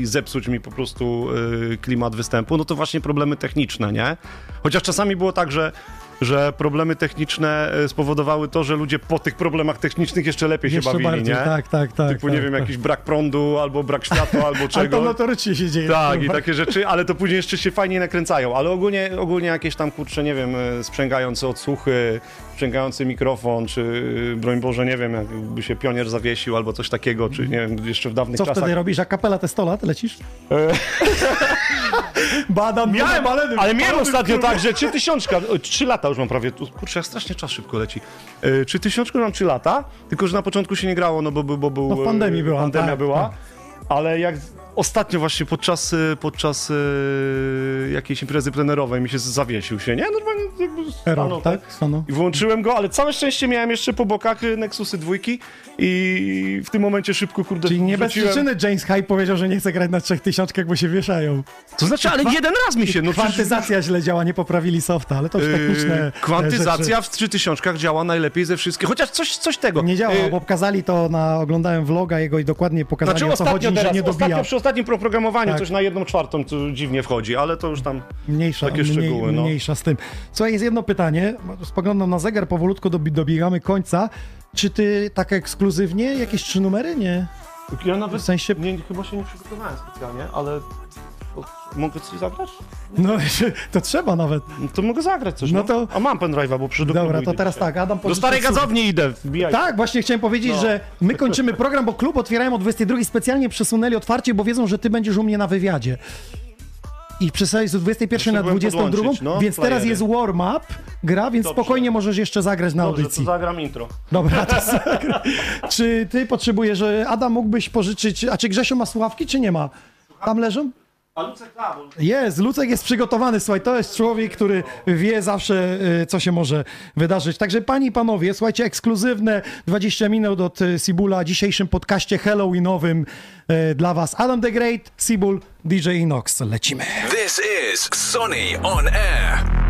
i zepsuć mi po prostu y, klimat występu, no to właśnie problemy techniczne, nie? Chociaż czasami było tak, że że problemy techniczne y, spowodowały to, że ludzie po tych problemach technicznych jeszcze lepiej Jeszcze się bawili, bardziej, nie? tak, tak, tak. Typu, tak, nie wiem, tak. jakiś brak prądu, albo brak światła, albo Ale czego. to notorycznie się dzieje. Tak, i takie rzeczy, ale to później jeszcze się fajnie nakręcają. Ale ogólnie, ogólnie jakieś tam, kurczę, nie wiem, e, sprzęgające odsłuchy, sprzęgający mikrofon, czy e, broń Boże, nie wiem, jakby się pionier zawiesił albo coś takiego, czy nie wiem, jeszcze w dawnych Co czasach. wtedy robisz? A kapela te 100 lat lecisz? Badam, Miałem, baleny, ale miałem ostatnio tak, że trzy tysiączka, o, trzy lata już mam prawie, kurczę, jak strasznie czas szybko leci. E, Trzy tysiączka mam trzy lata, tylko że na początku się nie grało, no bo, bo, bo był... No w pandemii e, była, Pandemia tak, była, tak. ale jak ostatnio właśnie podczas, e, podczas e, jakiejś imprezy plenerowej mi się zawiesił się, nie? Normalnie jakby Error, stanął, tak? Stanął. I włączyłem go, ale całe szczęście miałem jeszcze po bokach e, Nexusy dwójki i w tym momencie szybko, kurde, Czyli nie bez wrzuciłem- przyczyny James Hype powiedział, że nie chce grać na trzech tysiączkach, bo się wieszają. To znaczy, ale jeden raz mi się, no przecież- Kwantyzacja źle działa, nie poprawili softa, ale to już techniczne Yy, Kwantyzacja rzeczy. w 3000 działa najlepiej ze wszystkich, chociaż coś, coś tego. Nie działa, Yy, bo pokazali to na, oglądałem vloga jego i dokładnie pokazali Znaczy o co chodzi, że teraz, nie dobija. ostatnio ostatnim programowaniu Tak. coś na jedną czwartą to dziwnie wchodzi, ale to już tam Mniejsza, takie mniej, szczegóły, no. mniejsza z tym. Słuchaj, jest jedno pytanie, spoglądam na zegar, powolutku dobi- dobiegamy końca. Czy ty tak ekskluzywnie, jakieś trzy numery? Nie. Ja nawet W sensie... nie, chyba się nie przygotowałem specjalnie, ale mogę coś zagrać? No, to trzeba nawet. No to mogę zagrać coś, No no. to- A mam pendrive'a, bo przy do Dobra, to teraz dzisiaj. tak, Adam Do starej słuch- gazowni idę, wbijaj. Tak, właśnie chciałem powiedzieć, No. że my kończymy program, bo klub otwierają o 22 specjalnie przesunęli otwarcie, bo wiedzą, że ty będziesz u mnie na wywiadzie. I przesunęli z 21 na byłem 22, podłączyć, no, więc teraz jest warm-up, gra, więc Dobrze. spokojnie możesz jeszcze zagrać na Dobrze, to audycji. zagram intro. Dobra, to zagra. Czy ty potrzebujesz, że Adam mógłbyś pożyczyć, a czy Grzesio ma słuchawki, czy nie ma? Tam leżą? A Lucek da, bo... Jest, Lucek jest przygotowany, słuchaj, to jest człowiek, który wie zawsze, y, co się może wydarzyć. Także panie i panowie, słuchajcie, ekskluzywne 20 minut od y, Sibula w dzisiejszym podcaście halloweenowym y, dla was. Adam the Great, Sibul, DJ Inox. Lecimy. This is Sonny on air.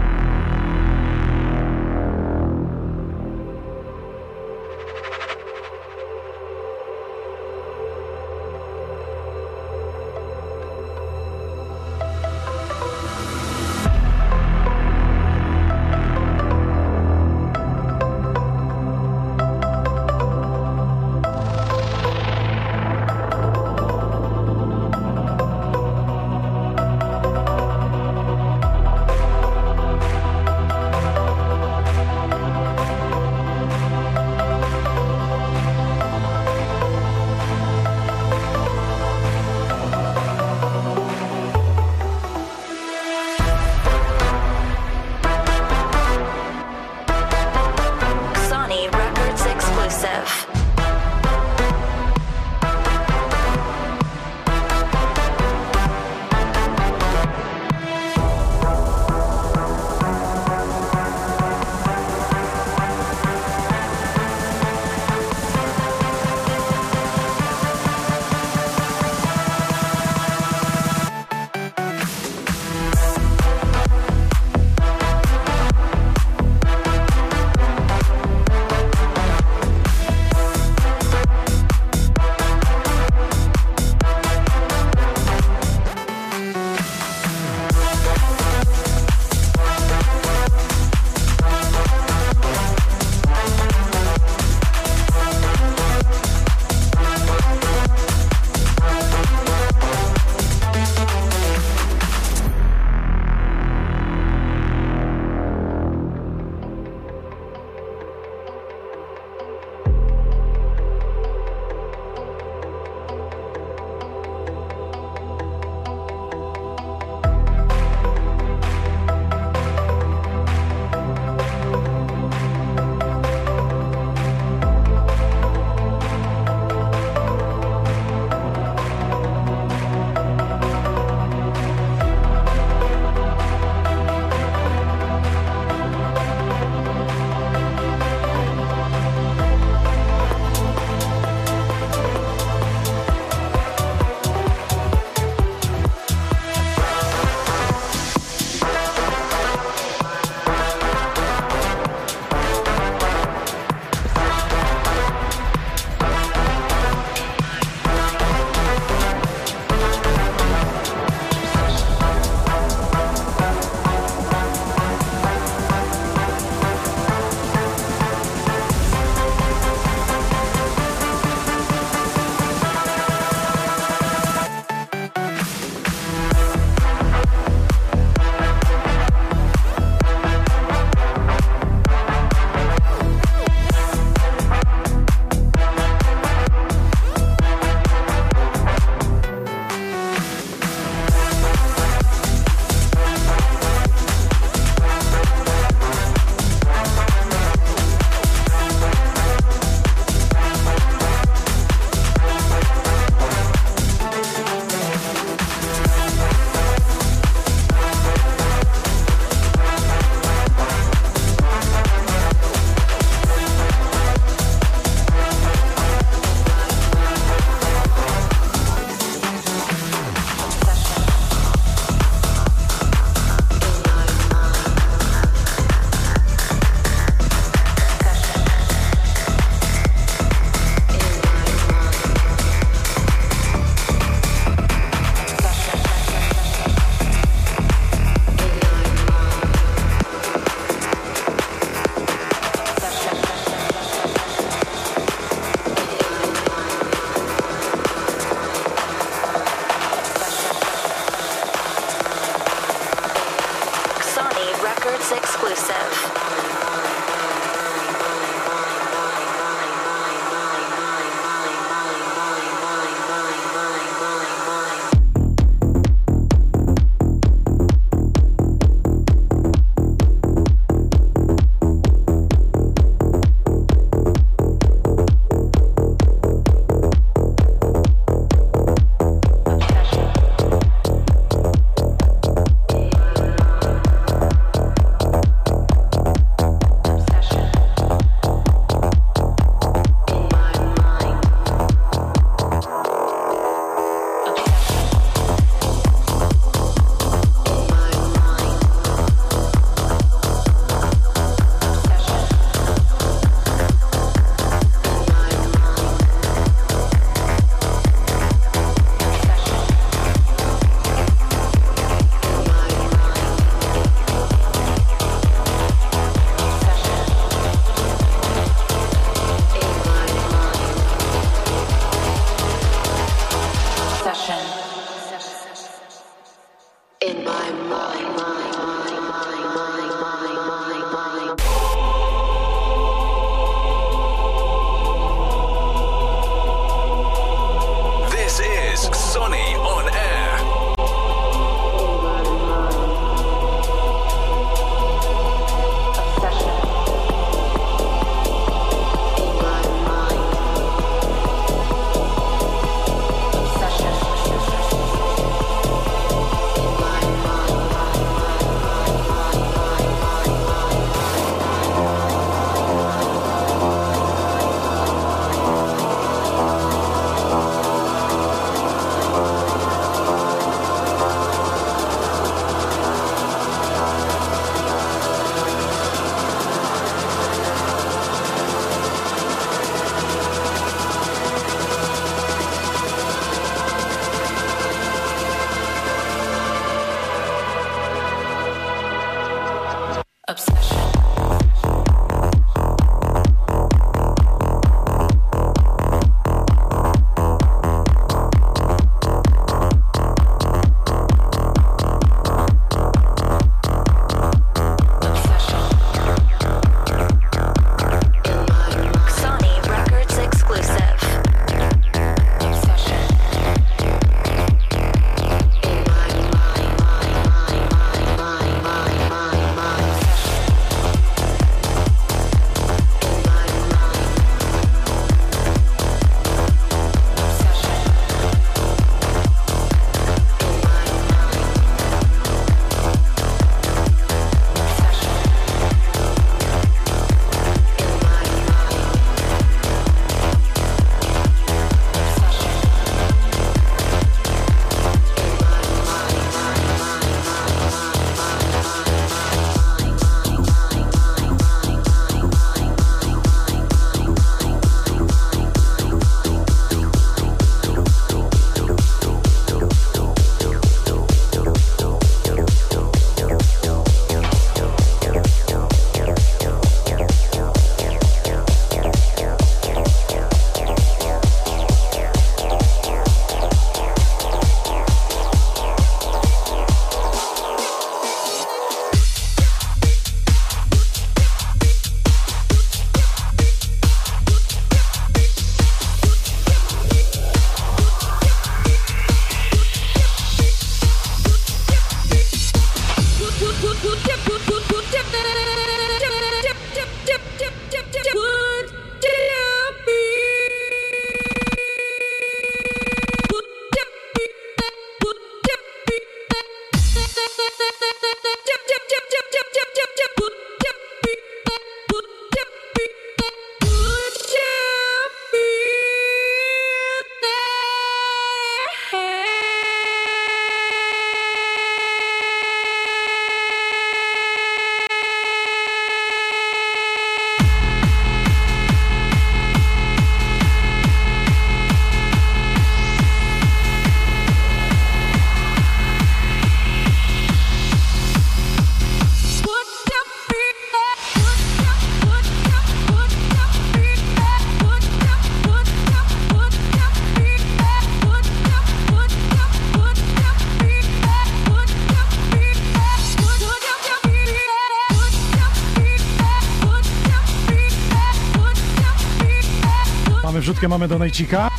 Mamy do Najcika.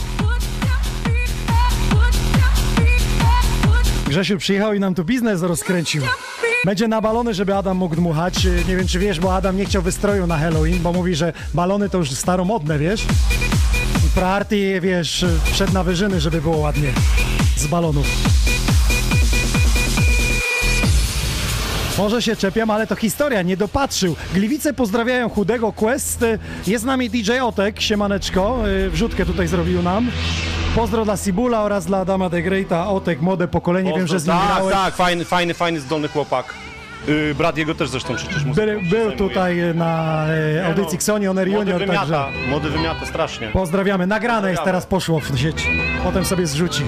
Grzesiu przyjechał i nam tu biznes rozkręcił. Będzie na balony, żeby Adam mógł dmuchać. Nie wiem, czy wiesz, bo Adam nie chciał wystroju na Halloween, bo mówi, że balony to już staromodne, wiesz? I Praarty, wiesz, wszedł na wyżyny, żeby było ładnie z balonów. Może się czepiam, ale to historia, nie dopatrzył. Gliwice pozdrawiają chudego Quest. Y, Jest z nami DJ Otek, siemaneczko. y, Wrzutkę tutaj zrobił nam. Pozdro dla Sibula oraz dla Adama de Greata. Otek, młode pokolenie, wiem, że z nim tak, grałeś. tak, fajny, fajny, fajny, zdolny chłopak. Yy, brat jego też zresztą przecież muzyką Był, się był tutaj na e, audycji Xoni Honor Młody Junior, wymiata, także młody wymiata, strasznie. pozdrawiamy. Nagrane jest, Pozdrawiamy. teraz poszło w sieć. Potem sobie zrzuci.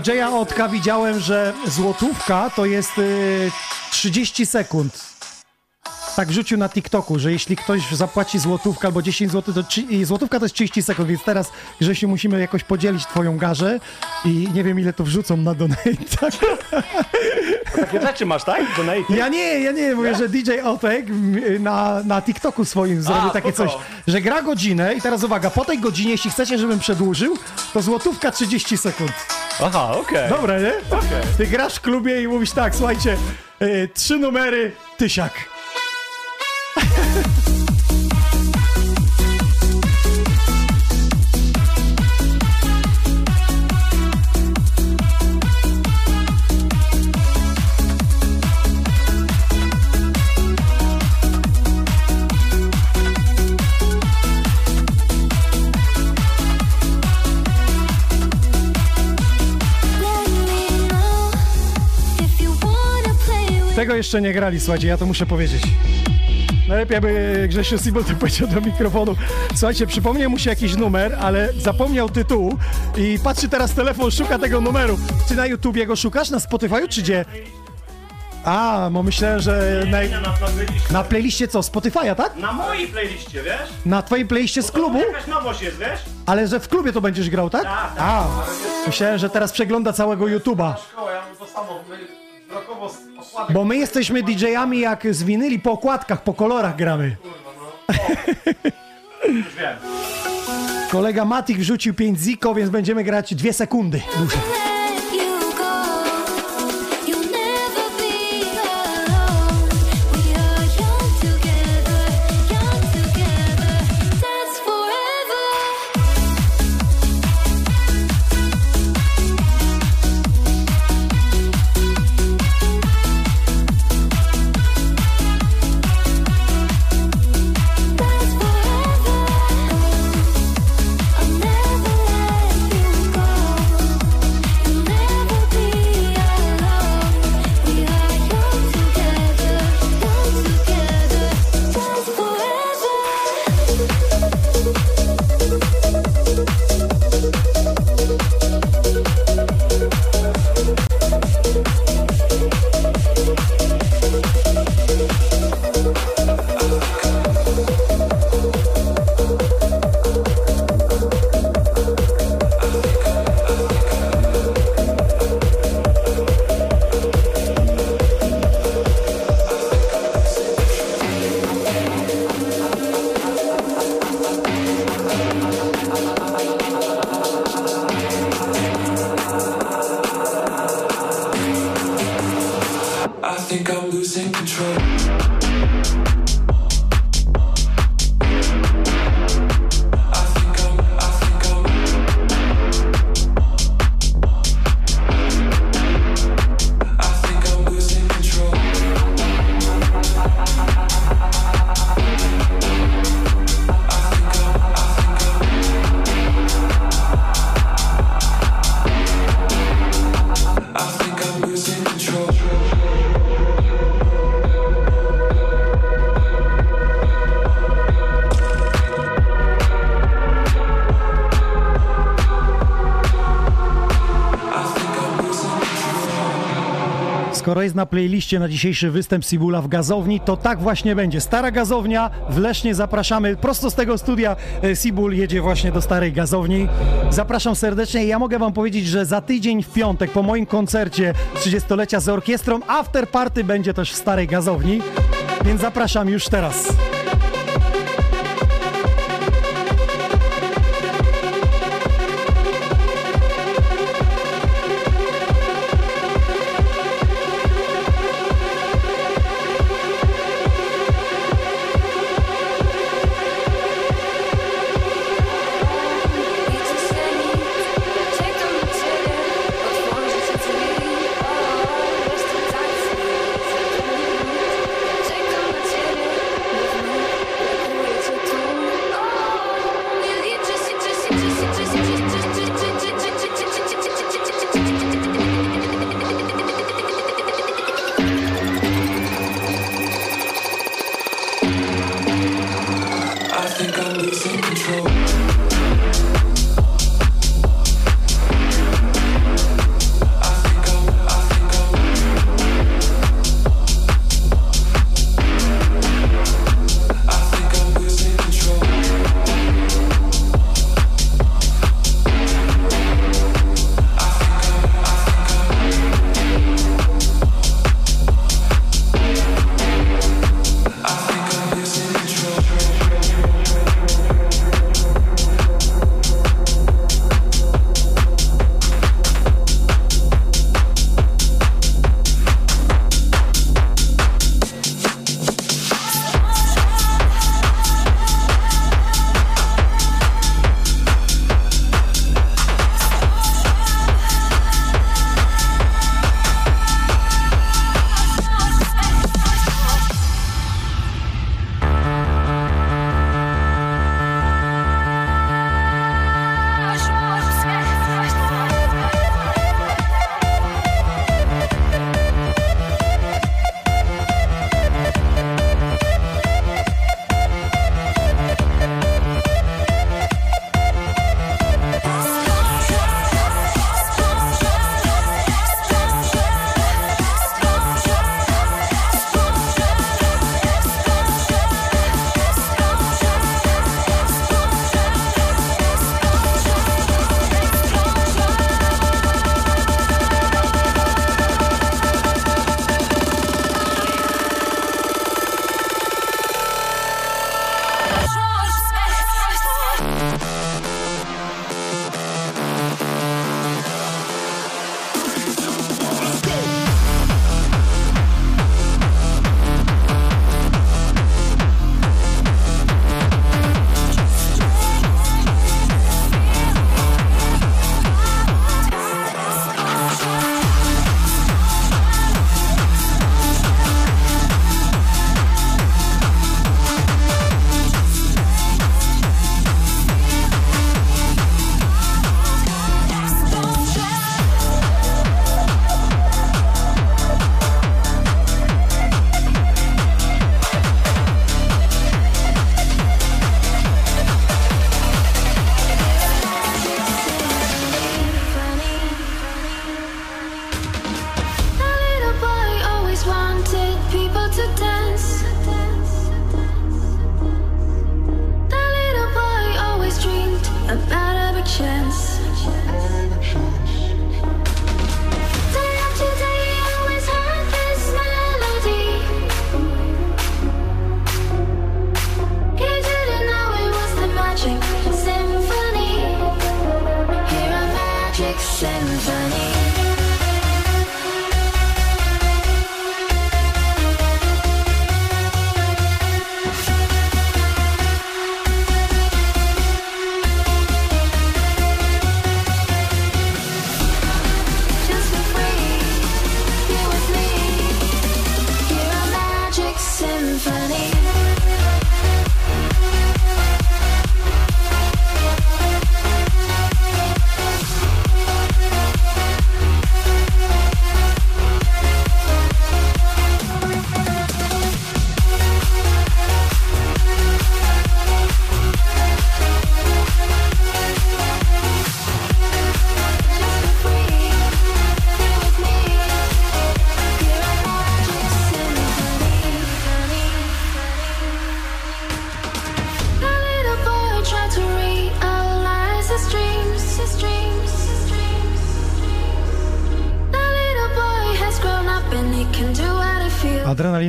DJ-a Otka widziałem, że złotówka to jest y, 30 sekund. Tak wrzucił na TikToku, że jeśli ktoś zapłaci złotówkę albo 10 zł, to złotówka to jest 30 sekund, więc teraz Grzesiu musimy jakoś podzielić twoją garzę i nie wiem ile to wrzucą na donate. Takie rzeczy masz, tak? Donate? Ja nie, ja nie, mówię, że DJ Otek na, na TikToku swoim zrobił takie spoko. coś, że gra godzinę i teraz uwaga, po tej godzinie, jeśli chcecie, żebym przedłużył, to złotówka 30 sekund. Aha, okej. Dobra, nie? Ty grasz w klubie i mówisz tak, słuchajcie, y, trzy numery, tysiak. Jeszcze nie grali, słuchajcie, ja to muszę powiedzieć. Najlepiej by Grzesiu Sibol to powiedział do mikrofonu. Słuchajcie, przypomniał mu się jakiś numer, ale zapomniał tytułu i patrzy teraz telefon, szuka tego numeru. Ty na YouTubie go szukasz? Na Spotify czy gdzie? A, bo myślałem, że na, na playliście co? Spotify'a, tak? Na mojej playliście, wiesz? Na twojej playliście z klubu? Jakaś nowość jest, wiesz? Ale że w klubie to będziesz grał, tak? Tak, tak. A, myślałem, że teraz przegląda całego YouTube'a. Szkoła, ja mam to samo, z okładek. Bo my jesteśmy DJ-ami jak z winyli, po okładkach, po kolorach gramy. Już wiem. Kolega Matik wrzucił 5 ziko, więc będziemy grać 2 sekundy. Muszę. Jest na playliście na dzisiejszy występ Sibula w gazowni, to tak właśnie będzie. Stara gazownia w Lesznie zapraszamy prosto z tego studia. e, Sibul jedzie właśnie do starej gazowni. Zapraszam serdecznie. Ja mogę wam powiedzieć, że za tydzień w piątek po moim koncercie 30-lecia z orkiestrą after party będzie też w starej gazowni. Więc zapraszam już teraz.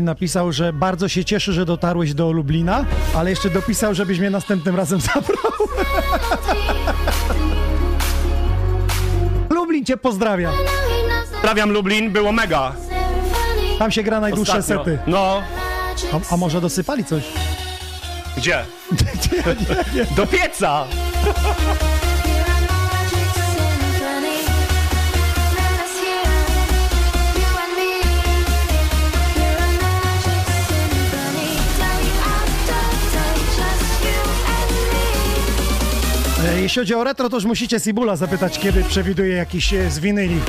Napisał, że bardzo się cieszy, że dotarłeś do Lublina, ale jeszcze dopisał, żebyś mnie następnym razem zabrał. Lublin cię pozdrawia. Pozdrawiam Lublin, było mega. Tam się gra najdłuższe Ostatnio. sety. No. A, a może dosypali coś? Gdzie? Do pieca! Jeśli chodzi o retro, to już musicie Sibula zapytać, kiedy przewiduje jakiś e, z winyli.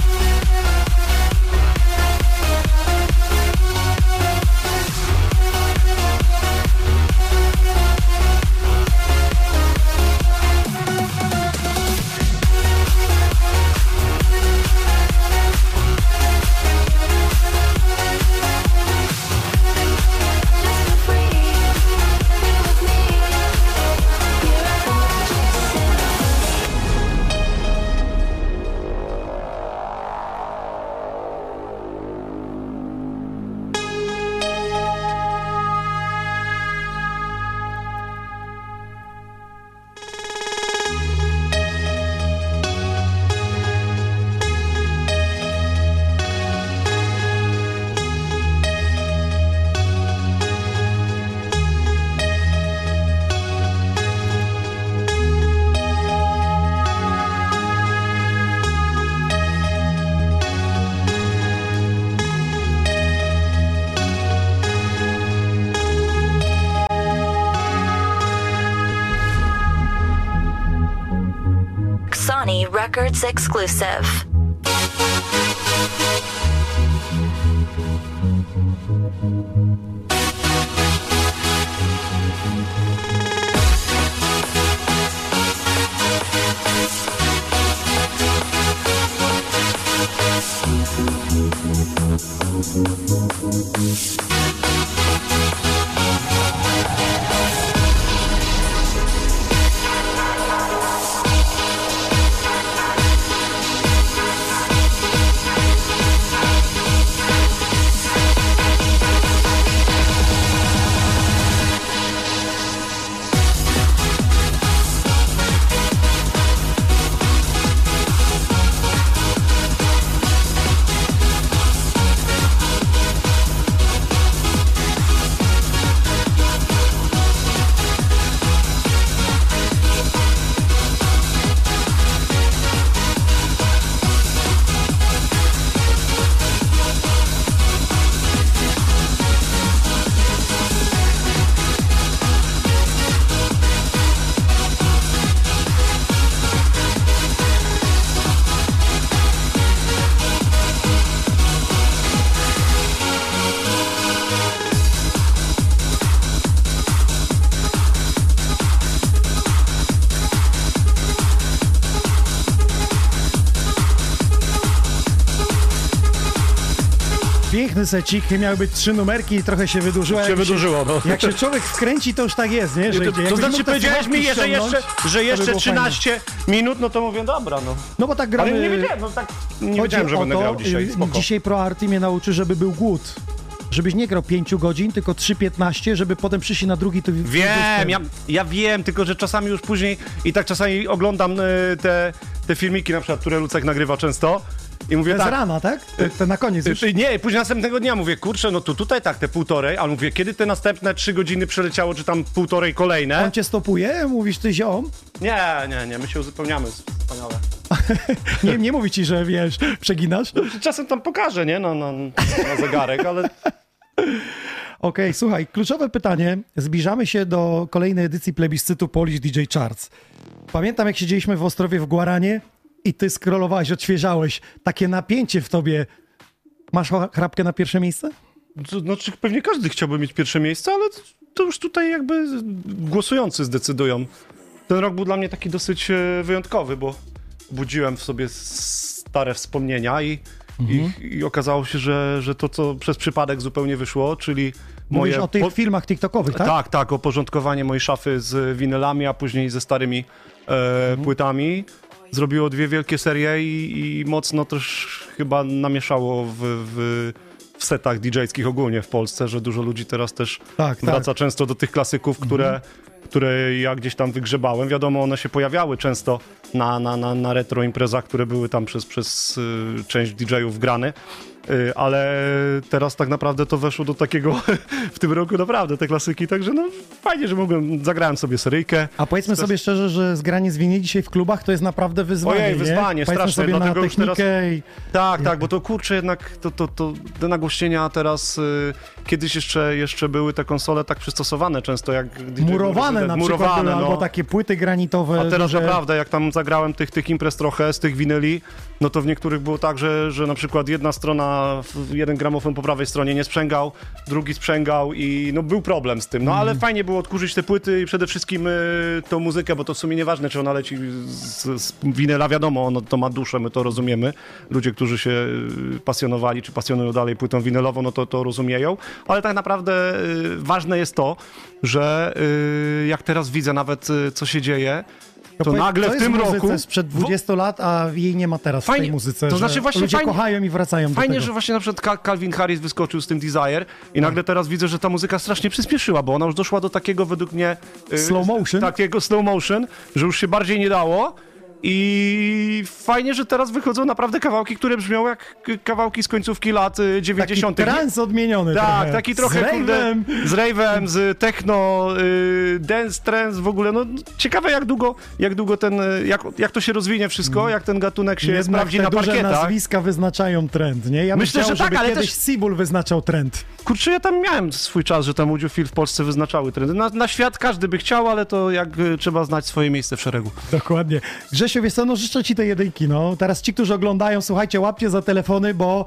Records exclusive. Piękny secik, miały być trzy numerki i trochę się wydłużyło. Się Jak wydłużyło, no. Jak się człowiek wkręci, to już tak jest, nie? To, jakbyś to znaczy powiedziałeś mi, że jeszcze, że to jeszcze by było 13 minut, no to mówię, dobra, no. No bo tak gramy... Ale nie wiedziałem, no tak, nie wiedziałem, że będę to, grał dzisiaj, y, spoko. Dzisiaj Pro Arty mnie nauczy, żeby był głód. żebyś nie grał 5 godzin, tylko 3.15, żeby potem przyjść na drugi... To Wiem, ja, ja wiem, tylko że czasami już później i tak czasami oglądam y, te, te filmiki na przykład, które Lucek nagrywa często i mówię To jest tak... rana, tak? To, to na koniec już. Nie, później następnego dnia mówię, kurczę, no to tutaj tak, te półtorej, ale mówię, kiedy te następne trzy godziny przeleciało, czy tam półtorej kolejne? On cię stopuje? Mówisz ty ziom? Nie, nie, nie, my się uzupełniamy, wspaniale. Nie, nie mówi ci, że wiesz, przeginasz? Czasem tam pokażę, nie, na, na, na zegarek, ale... Okej, słuchaj, kluczowe pytanie. Zbliżamy się do kolejnej edycji plebiscytu Polish DJ Charts. Pamiętam, jak siedzieliśmy w Ostrowie w Guaranie i ty scrollowałeś, odświeżałeś. Takie napięcie w tobie. Masz chrapkę na pierwsze miejsce? Znaczy, pewnie każdy chciałby mieć pierwsze miejsce, ale to już tutaj jakby głosujący zdecydują. Ten rok był dla mnie taki dosyć e, wyjątkowy, bo budziłem w sobie stare wspomnienia i, Mhm. i, i okazało się, że, że to, co przez przypadek zupełnie wyszło, czyli Mówisz moje... o tych po- filmach TikTokowych, tak? tak, tak, oporządkowanie mojej szafy z winylami, a później ze starymi e, Mhm. płytami. Zrobiło dwie wielkie serie i, i mocno też chyba namieszało w, w, w setach DJ-skich ogólnie w Polsce, że dużo ludzi teraz też Tak, wraca tak. często do tych klasyków, które, które ja gdzieś tam wygrzebałem. Wiadomo, one się pojawiały często na, na, na, na retro imprezach, które były tam przez, przez y, część DJ-ów grane. Y, Ale teraz tak naprawdę to weszło do takiego w tym roku naprawdę te klasyki, także no fajnie, że mogłem, zagrałem sobie seryjkę. A powiedzmy Też- sobie szczerze, że zgranie z dzisiaj w klubach to jest naprawdę wyzwanie. Ojej, nie? wyzwanie, Powiedzmy straszne, sobie na dlatego już teraz- i... Tak, tak, bo to kurczę jednak, to, to, to te nagłośnienia teraz, y, kiedyś jeszcze, jeszcze były te konsole tak przystosowane często jak... DJ Murowane na przykład murowane, były, no. albo takie płyty granitowe. A teraz duże. naprawdę, jak tam zagrałem tych, tych imprez trochę z tych winyli, no to w niektórych było tak, że, że na przykład jedna strona, jeden gramofon po prawej stronie nie sprzęgał, drugi sprzęgał i no był problem z tym. No ale fajnie było odkurzyć te płyty i przede wszystkim y, tą muzykę, bo to w sumie nieważne, czy ona leci z, z winyla, wiadomo, ono to ma duszę, my to rozumiemy. Ludzie, którzy się y, pasjonowali, czy pasjonują dalej płytą winylową, no to to rozumieją, ale tak naprawdę y, ważne jest to, że y, jak teraz widzę nawet, y, co się dzieje, to nagle w tym roku... sprzed 20 lat, a jej nie ma teraz w tej muzyce. To znaczy właśnie ludzie fajnie, kochają i wracają Fajnie, że właśnie na przykład Cal- Calvin Harris wyskoczył z tym Desire i nagle teraz widzę, że ta muzyka strasznie przyspieszyła, bo ona już doszła do takiego według mnie... y, Slow motion? Takiego slow motion, że już się bardziej nie dało. I fajnie, że teraz wychodzą naprawdę kawałki, które brzmią jak kawałki z końcówki lat y, 90. Taki trans odmieniony Tak, trochę. taki trochę Z rave'em. z rave'em, z techno, y, dance, trance w ogóle. No ciekawe jak długo, jak długo ten, y, jak, jak to się rozwinie wszystko, jak ten gatunek się Jednak sprawdzi te na duże parkietach. nazwiska wyznaczają trend, nie? Ja Myślę, chciał, że tak, żeby ale kiedyś też- Sibul wyznaczał trend. Kurczę, ja tam miałem swój czas, że tam Udziofil w Polsce wyznaczały trendy. Na, na świat każdy by chciał, ale to jak y, trzeba znać swoje miejsce w szeregu. Dokładnie. Grzesiu, wiesz co, no życzę ci tej jedynki, no. Teraz ci, którzy oglądają, słuchajcie, łapcie za telefony, bo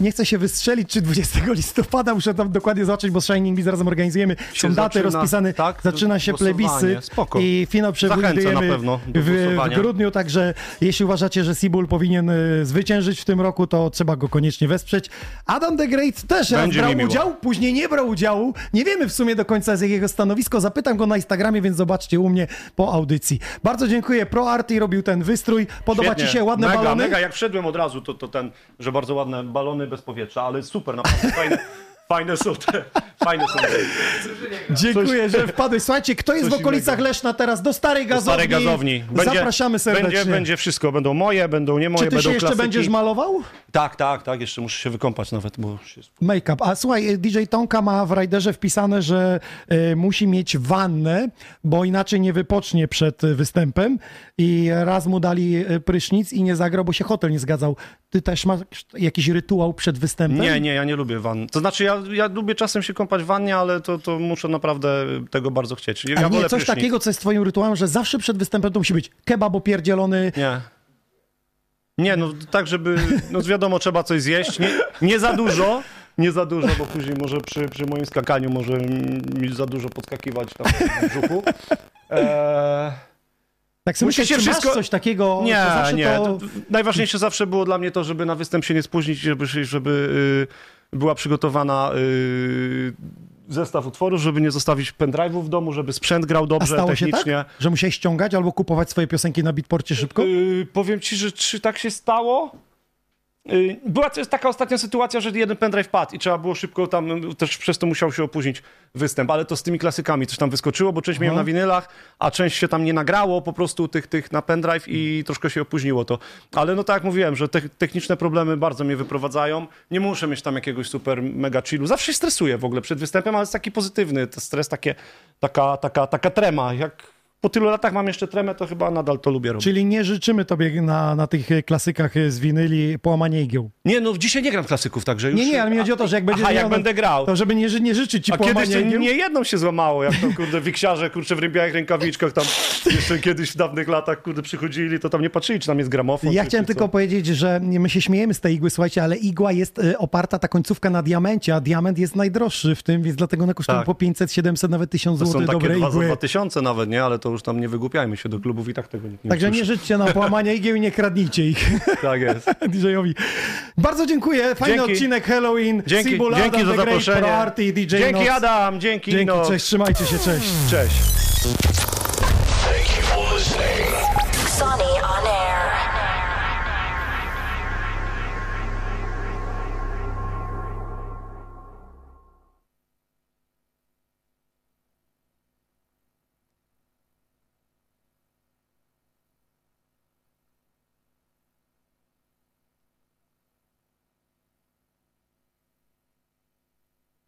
nie chcę się wystrzelić, czy 20 listopada, muszę tam dokładnie zobaczyć, bo z Shining Bees razem organizujemy. Są daty rozpisane, tak, zaczyna się plebisy Spoko. i finał przewidujemy w, w grudniu, także jeśli uważacie, że Sibul powinien y, zwyciężyć w tym roku, to trzeba go koniecznie wesprzeć. Adam the Great też Będzie brał udział, później nie brał udziału. Nie wiemy w sumie do końca z jakiego stanowisko. Zapytam go na Instagramie, więc zobaczcie u mnie po audycji. Bardzo dziękuję. Pro Arty robił ten wystrój. Podoba Świetnie. ci się ładne mega, balony? Mega, jak wszedłem od razu, to, to ten, że bardzo ładne balony bez powietrza, ale super, naprawdę fajne, fajne są te, fajne są te. Dziękuję, że wpadłeś. Słuchajcie, kto jest w okolicach innego. Leszna teraz? Do starej Do gazowni. starej gazowni. Zapraszamy serdecznie. Będzie, będzie wszystko, będą moje, będą nie moje, Czy ty będą się jeszcze klasyki. będziesz malował? Tak, tak, tak, jeszcze muszę się wykąpać nawet, bo już jest... Make-up. A słuchaj, DJ Tonka ma w Riderze wpisane, że e, musi mieć wannę, bo inaczej nie wypocznie przed e, występem i raz mu dali e, prysznic i nie zagrał, bo się hotel nie zgadzał. Ty też masz jakiś rytuał przed występem? Nie, nie, ja nie lubię wann. To znaczy, ja, ja lubię czasem się kąpać w wannie, ale to, to muszę naprawdę tego bardzo chcieć. Ja Ale nie, coś prysznic. takiego, co jest twoim rytuałem, że zawsze przed występem to musi być kebab opierdzielony. Nie. Nie, no tak, żeby, no wiadomo, trzeba coś zjeść, nie, nie za dużo, nie za dużo, bo później może przy, przy moim skakaniu może mi za dużo podskakiwać tam w brzuchu. Eee, Tak sobie Musi się wszystko- coś takiego, nie, to nie. to... Najważniejsze zawsze było dla mnie to, żeby na występ się nie spóźnić, żeby, żeby y, była przygotowana y, zestaw utworów, żeby nie zostawić pendrive'ów w domu, żeby sprzęt grał A dobrze, stało się technicznie. tak, że musiałeś ściągać albo kupować swoje piosenki na Beatporcie szybko? Yy, powiem ci, że czy tak się stało? Y, Była też taka ostatnia sytuacja, że jeden pendrive padł i trzeba było szybko tam, też przez to musiał się opóźnić występ, ale to z tymi klasykami coś tam wyskoczyło, bo część miałem Aha. na winylach, a część się tam nie nagrało po prostu tych, tych na pendrive i troszkę się opóźniło to. Ale no tak jak mówiłem, że te, techniczne problemy bardzo mnie wyprowadzają. Nie muszę mieć tam jakiegoś super mega chillu. Zawsze się stresuję w ogóle przed występem, ale jest taki pozytywny, to stres takie, taka, taka, taka trema. Jak po tylu latach mam jeszcze tremę, to chyba nadal to lubię robić. Czyli nie życzymy tobie na, na tych e, klasykach e, z winyli połamania igieł. Nie, no dzisiaj nie gram klasyków, także już... Nie, nie, ale mi chodzi o to, że jak będziesz Aha, jak miał, będę grał. To żeby nie, nie życzyć ci A kiedyś to igieł. nie jedną się złamało, jak to kurde wiksiarze, kurczę, w rębiałych rękawiczkach tam jeszcze kiedyś w dawnych latach, kurde, przychodzili, to tam nie patrzyli, czy tam jest gramofon. Ja czy, chciałem czy tylko powiedzieć, że my się śmiejemy z tej igły, słuchajcie, ale igła jest e, oparta, ta końcówka na diamencie, a diament jest najdroższy w tym, więc dlatego one kosztują Tak. po 500, 700, nawet 1000 To zł są takie dobre dwa za igły. 2000 nawet, nie? Ale to już tam nie wygłupiajmy się do klubów i tak tego nikt nie Także usłyszy. nie życzcie na połamania igieł i nie kradnijcie ich Tak jest. DJ-owi. Bardzo dziękuję, fajny Dzięki. odcinek Halloween. Dzięki, Sibul dzięki Adam, za zaproszenie. Party, DJ Dzięki Nox. Adam, dzięki Dzięki, Nox. cześć, trzymajcie się, cześć. Cześć.